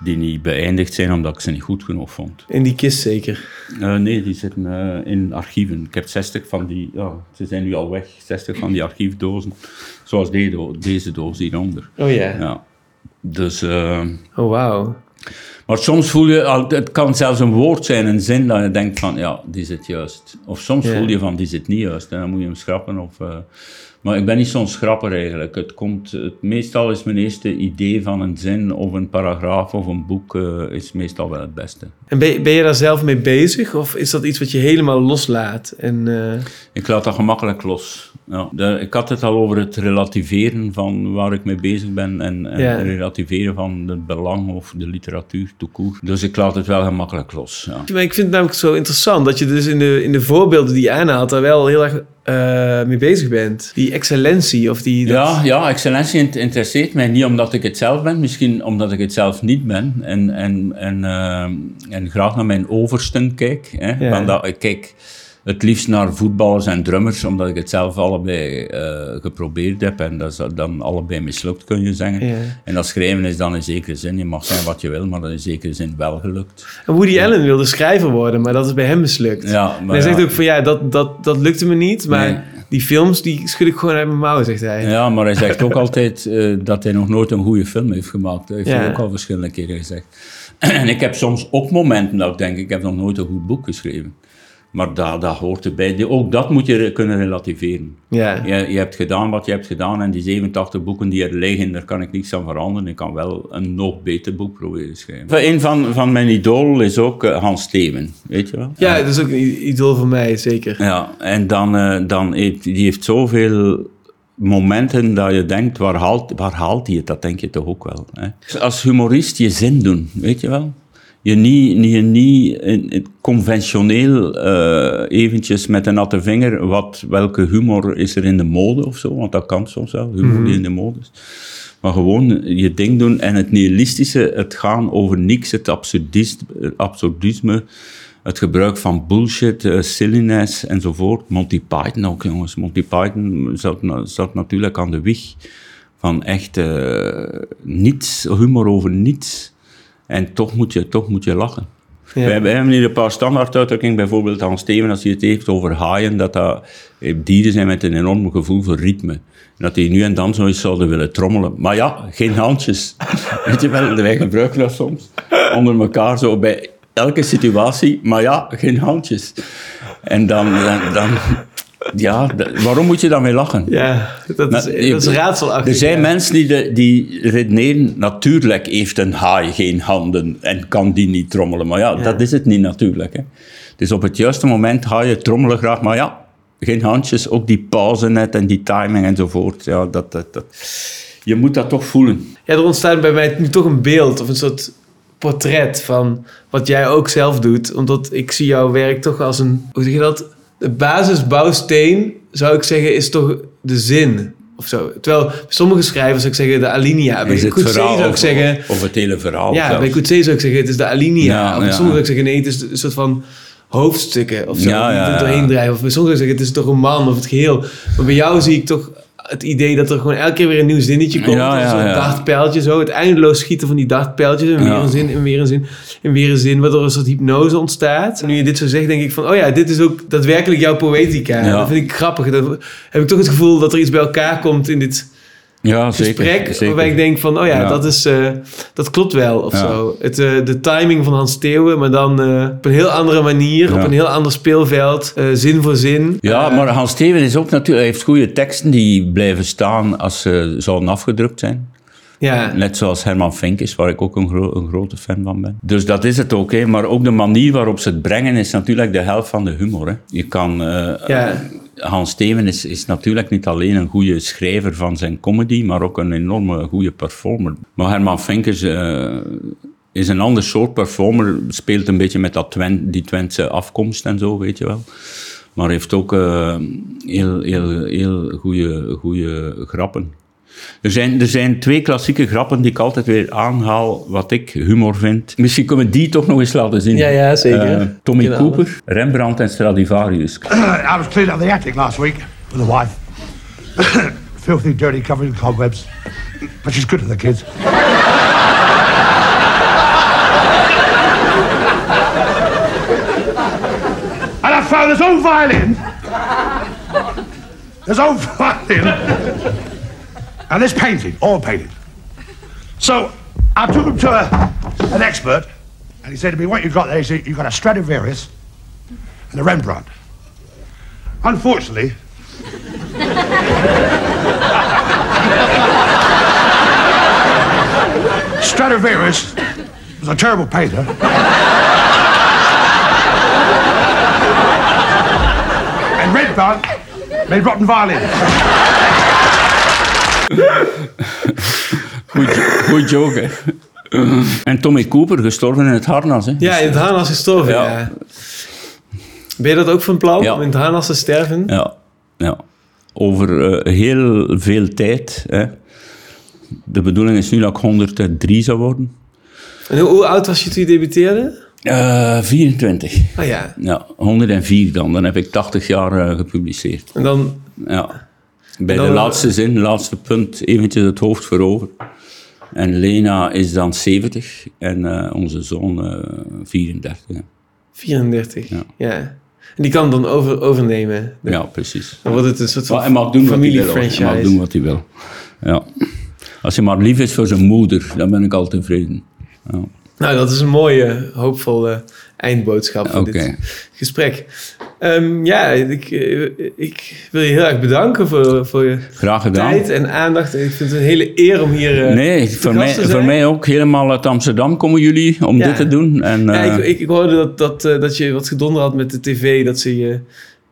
die niet beëindigd zijn omdat ik ze niet goed genoeg vond. In die kist zeker. Eh, nee, die zitten eh, in archieven. Ik heb 60 van die, ja, ze zijn nu al weg, 60 van die archiefdozen. Zoals deze, do- deze doos hieronder. Oh ja. Ja. Dus, eh, Oh wauw. maar soms voel je, het kan zelfs een woord zijn, een zin, dat je denkt van, ja, die zit juist. Of soms voel je van, die zit niet juist, en dan moet je hem schrappen. Of, maar ik ben niet zo'n schrapper eigenlijk. Het komt, het, meestal is mijn eerste idee van een zin of een paragraaf of een boek eh, is meestal wel het beste. En ben, je- ben je daar zelf mee bezig? Of is dat iets wat je helemaal loslaat? En, eh, Ik laat dat gemakkelijk los. Ja, de- ik had het al over het relativeren van waar ik mee bezig ben en, en Ja. relativeren van het belang of de literatuur court. Dus ik laat het wel gemakkelijk los. Ja. Maar ik vind het namelijk zo interessant dat je dus in de, in de voorbeelden die je aanhaalt daar wel heel erg eh, mee bezig bent. Die excellentie of die... dat- Ja, ja, excellentie int- interesseert mij niet omdat ik het zelf ben, misschien omdat ik het zelf niet ben en, en, en, ehm, en graag naar mijn oversten kijk. Hè. Ja. Dat, ik kijk het liefst naar voetballers en drummers, omdat ik het zelf allebei eh, geprobeerd heb en dat is dan allebei mislukt, kun je zeggen. Ja. En dat schrijven is dan in zekere zin, je mag zijn wat je wil, maar dat is in zekere zin wel gelukt. En Woody Allen wilde schrijver worden, maar dat is bij hem mislukt. Ja, En maar hij zegt ook van ja, dat, dat, dat lukte me niet, maar Nee. die films die schud ik gewoon uit mijn mouw, zegt hij. Ja, maar hij zegt ook <laughs> altijd eh, dat hij nog nooit een goede film heeft gemaakt. Dat heeft Ja. hij ook al verschillende keren gezegd. <clears throat> En ik heb soms ook momenten dat ik denk, ik heb nog nooit een goed boek geschreven. Maar dat, dat hoort erbij. Ook dat moet je kunnen relativeren. Ja. Je, je hebt gedaan wat je hebt gedaan en die 87 boeken die er liggen, daar kan ik niks aan veranderen. Ik kan wel een nog beter boek proberen te schrijven. Een van, van mijn idolen is ook eh, Hans Steven, weet je wel? Ja, dat is ook een idool van mij, zeker. Ja, en dan, eh, dan heeft, die heeft zoveel momenten dat je denkt, waar haalt, waar haalt hij het? Dat denk je toch ook wel. Hè? Als humorist je zin doen, weet je wel? Je niet, niet, je niet in- in conventioneel eh, eventjes met een natte vinger, wat, welke humor is er in de mode of zo, want dat kan soms wel, humor die in de mode is. Maar gewoon je ding doen en het nihilistische, het gaan over niks, het absurdist, absurdisme, het gebruik van bullshit, eh, silliness enzovoort. Monty Python ook, jongens. Monty Python zat, na- zat natuurlijk aan de wieg van echt eh, niets, humor over niets. En toch moet je, toch moet je lachen. Ja. Wij, wij hebben hier een paar standaarduitdrukkingen, bijvoorbeeld aan Steven, als hij het heeft over haaien, dat dat eh, dieren zijn met een enorm gevoel voor ritme. En dat die nu en dan zo eens zouden willen trommelen. Maar ja, geen handjes. <laughs> Weet je wel, wij gebruiken dat soms onder elkaar zo bij elke situatie. Maar ja, geen handjes. En dan, dan, dan ja, waarom moet je daarmee lachen? Ja, dat is, Nou, dat is raadselachtig. Er zijn ja. mensen die, de, die redeneren, natuurlijk heeft een haai geen handen en kan die niet trommelen. Maar ja, dat is het niet natuurlijk. Hè. Dus op het juiste moment haaien trommelen graag, maar ja, geen handjes, ook die pauze net en die timing enzovoort. Ja, dat, dat, dat. Je moet dat toch voelen. Ja, er ontstaat bij mij nu toch een beeld of een soort portret van wat jij ook zelf doet. Omdat ik zie jouw werk toch als een, hoe zeg je dat? de basisbouwsteen, zou ik zeggen, is toch de zin. Of zo. Terwijl sommige schrijvers zou ik zeggen de alinea. Bij Coetzee zou ik of, zeggen... of het hele verhaal Ja, zelfs. bij Coetzee zou ik zeggen het is de alinea. Ja, of ja. sommigen zou ik zeggen nee, het is een soort van hoofdstukken of zo. Ja, ja, doorheen drijven. Of bij sommigen zeggen het is toch een man of het geheel. Maar bij jou zie ik toch het idee dat er gewoon elke keer weer een nieuw zinnetje komt. Ja, ja, zo'n dartpijltje zo. Het eindeloos schieten van die dartpijltjes. En weer een zin, en weer een zin, en weer een zin. Waardoor een soort hypnose ontstaat. Nu je dit zo zegt, denk ik van... Oh ja, dit is ook daadwerkelijk jouw poëtica. Dat vind ik grappig. Dat heb ik toch het gevoel dat er iets bij elkaar komt in dit Ja, zeker. gesprek. zeker. Waarbij ik denk van, oh ja, Ja. Dat, is, eh, dat klopt wel of Ja. zo. Het, eh, de timing van Hans Theeuwen, maar dan eh, op een heel andere manier, Ja. op een heel ander speelveld, zin voor zin. Ja, maar Hans Steven is ook natuurlijk, hij heeft goede teksten die blijven staan als ze zouden afgedrukt zijn. ja. Net zoals Herman Vinkers, waar ik ook een, gro- een grote fan van ben. Dus dat is het ook. Hè. Maar ook de manier waarop ze het brengen is natuurlijk de helft van de humor. Hè. Je kan... Ja. Hans Steven is, is natuurlijk niet alleen een goede schrijver van zijn comedy, maar ook een enorme goede performer. Maar Herman Vinkers eh, is een ander soort performer, speelt een beetje met dat die Twentse afkomst en zo, weet je wel. Maar heeft ook eh, heel, heel, heel goede, goede grappen. Er zijn, er zijn twee klassieke grappen die ik altijd weer aanhaal, wat ik humor vind. Misschien kunnen we die toch nog eens laten zien. Ja, ja, zeker. Eh, Tommy Kunnen Cooper, Rembrandt en Stradivarius. I was cleaning up the attic last week with the wife. <clears throat> Filthy, dirty, covered in cobwebs. But she's good to the kids. and I found this old violin. This old violin. And this painting, all painted. So I took him to a, an expert, and he said to me, What you got there? He said, You've got a Stradivarius and a Rembrandt. Unfortunately, <laughs> Stradivarius was a terrible painter. and Rembrandt made rotten violins. Goed, goed joke, hè. En Tommy Cooper, gestorven in het harnas, hè. ja, in het harnas gestorven, ja. Ja. Ben je dat ook van plan, Ja. om in het harnas te sterven? Ja, ja. Over eh, heel veel tijd, hè. De bedoeling is nu dat ik 103 zou worden. En hoe, hoe oud was je toen je debuteerde? Eh 24. Ah ja, Ja, 104 dan. Dan heb ik 80 jaar eh, gepubliceerd. en dan... Ja. Bij de laatste zin, laatste punt, eventjes het hoofd voorover. En Lena is dan 70 en eh, onze zoon eh 34. Ja. 34, ja. Ja. En die kan dan over, overnemen. ja, precies. Dan wordt het een soort van Maar hij mag doen hij mag doen wat hij wil. Ja. Als hij maar lief is voor zijn moeder, dan ben ik al tevreden. Ja. Nou, dat is een mooie, hoopvolle eindboodschap van dit gesprek. Ehm, ja, ik, eh, ik wil je heel erg bedanken voor, voor je Graag gedaan. tijd en aandacht. Ik vind het een hele eer om hier eh, Nee, voor mij, voor mij ook. Helemaal uit Amsterdam komen jullie om Ja. dit te doen. En, Ja, eh, ik, ik, ik hoorde dat, dat, dat je wat gedonder had met de tv, dat ze je,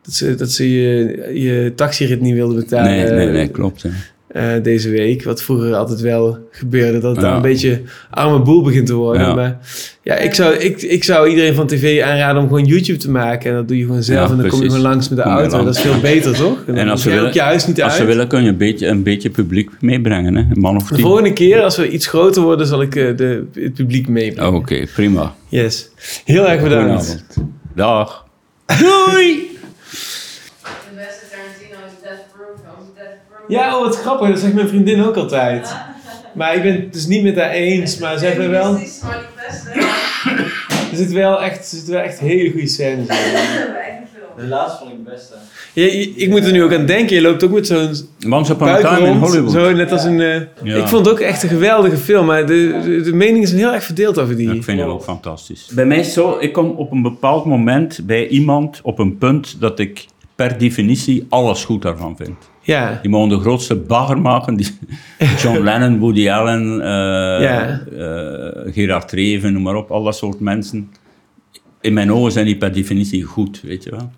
dat ze, dat ze je, je taxirit niet wilden betalen. nee, nee, nee, klopt. hè. Eh, deze week. Wat vroeger altijd wel gebeurde. Dat het Ja. een beetje arme boel begint te worden. Ja. Maar ja, ik zou, ik, ik zou iedereen van tv aanraden om gewoon YouTube te maken. En dat doe je gewoon zelf. Ja, en dan kom je gewoon langs met de auto. langs. Dat is veel beter, toch? En, als ze, willen, ook je huis niet als uit. ze willen, kun je een beetje, een beetje publiek meebrengen. Hè? Een man of De tien. volgende keer, als we iets groter worden, zal ik eh, de, het publiek meebrengen. Oh, Oké, prima. Yes. Heel erg bedankt. Dag. Doei! De beste Tarantino is Death Proof. Films Death Proof. Ja, oh, wat grappig. Dat zegt mijn vriendin ook altijd. Maar ik ben het dus niet met haar eens. Maar ze hebben wel... Er zitten wel echt, er zitten wel echt hele goede scènes in. <laughs> De laatste vond ik het beste. Ja, je- ik moet er nu ook aan denken. Je loopt ook met zo'n Once Upon a buik Time in rond, Hollywood. Zo net als een... eh, Ja. Ik vond het ook echt een geweldige film. Maar de, de, de meningen zijn heel erg verdeeld over die. Ik vind het ook fantastisch. Bij mij is het zo, ik kom op een bepaald moment bij iemand op een punt dat ik per definitie alles goed daarvan vind. Ja. Die mogen de grootste bagger maken. Die, <laughs> John Lennon, Woody Allen, eh, Ja. eh, Gerard Reven, noem maar op. Al dat soort mensen. In mijn ogen zijn die per definitie goed, weet je wel.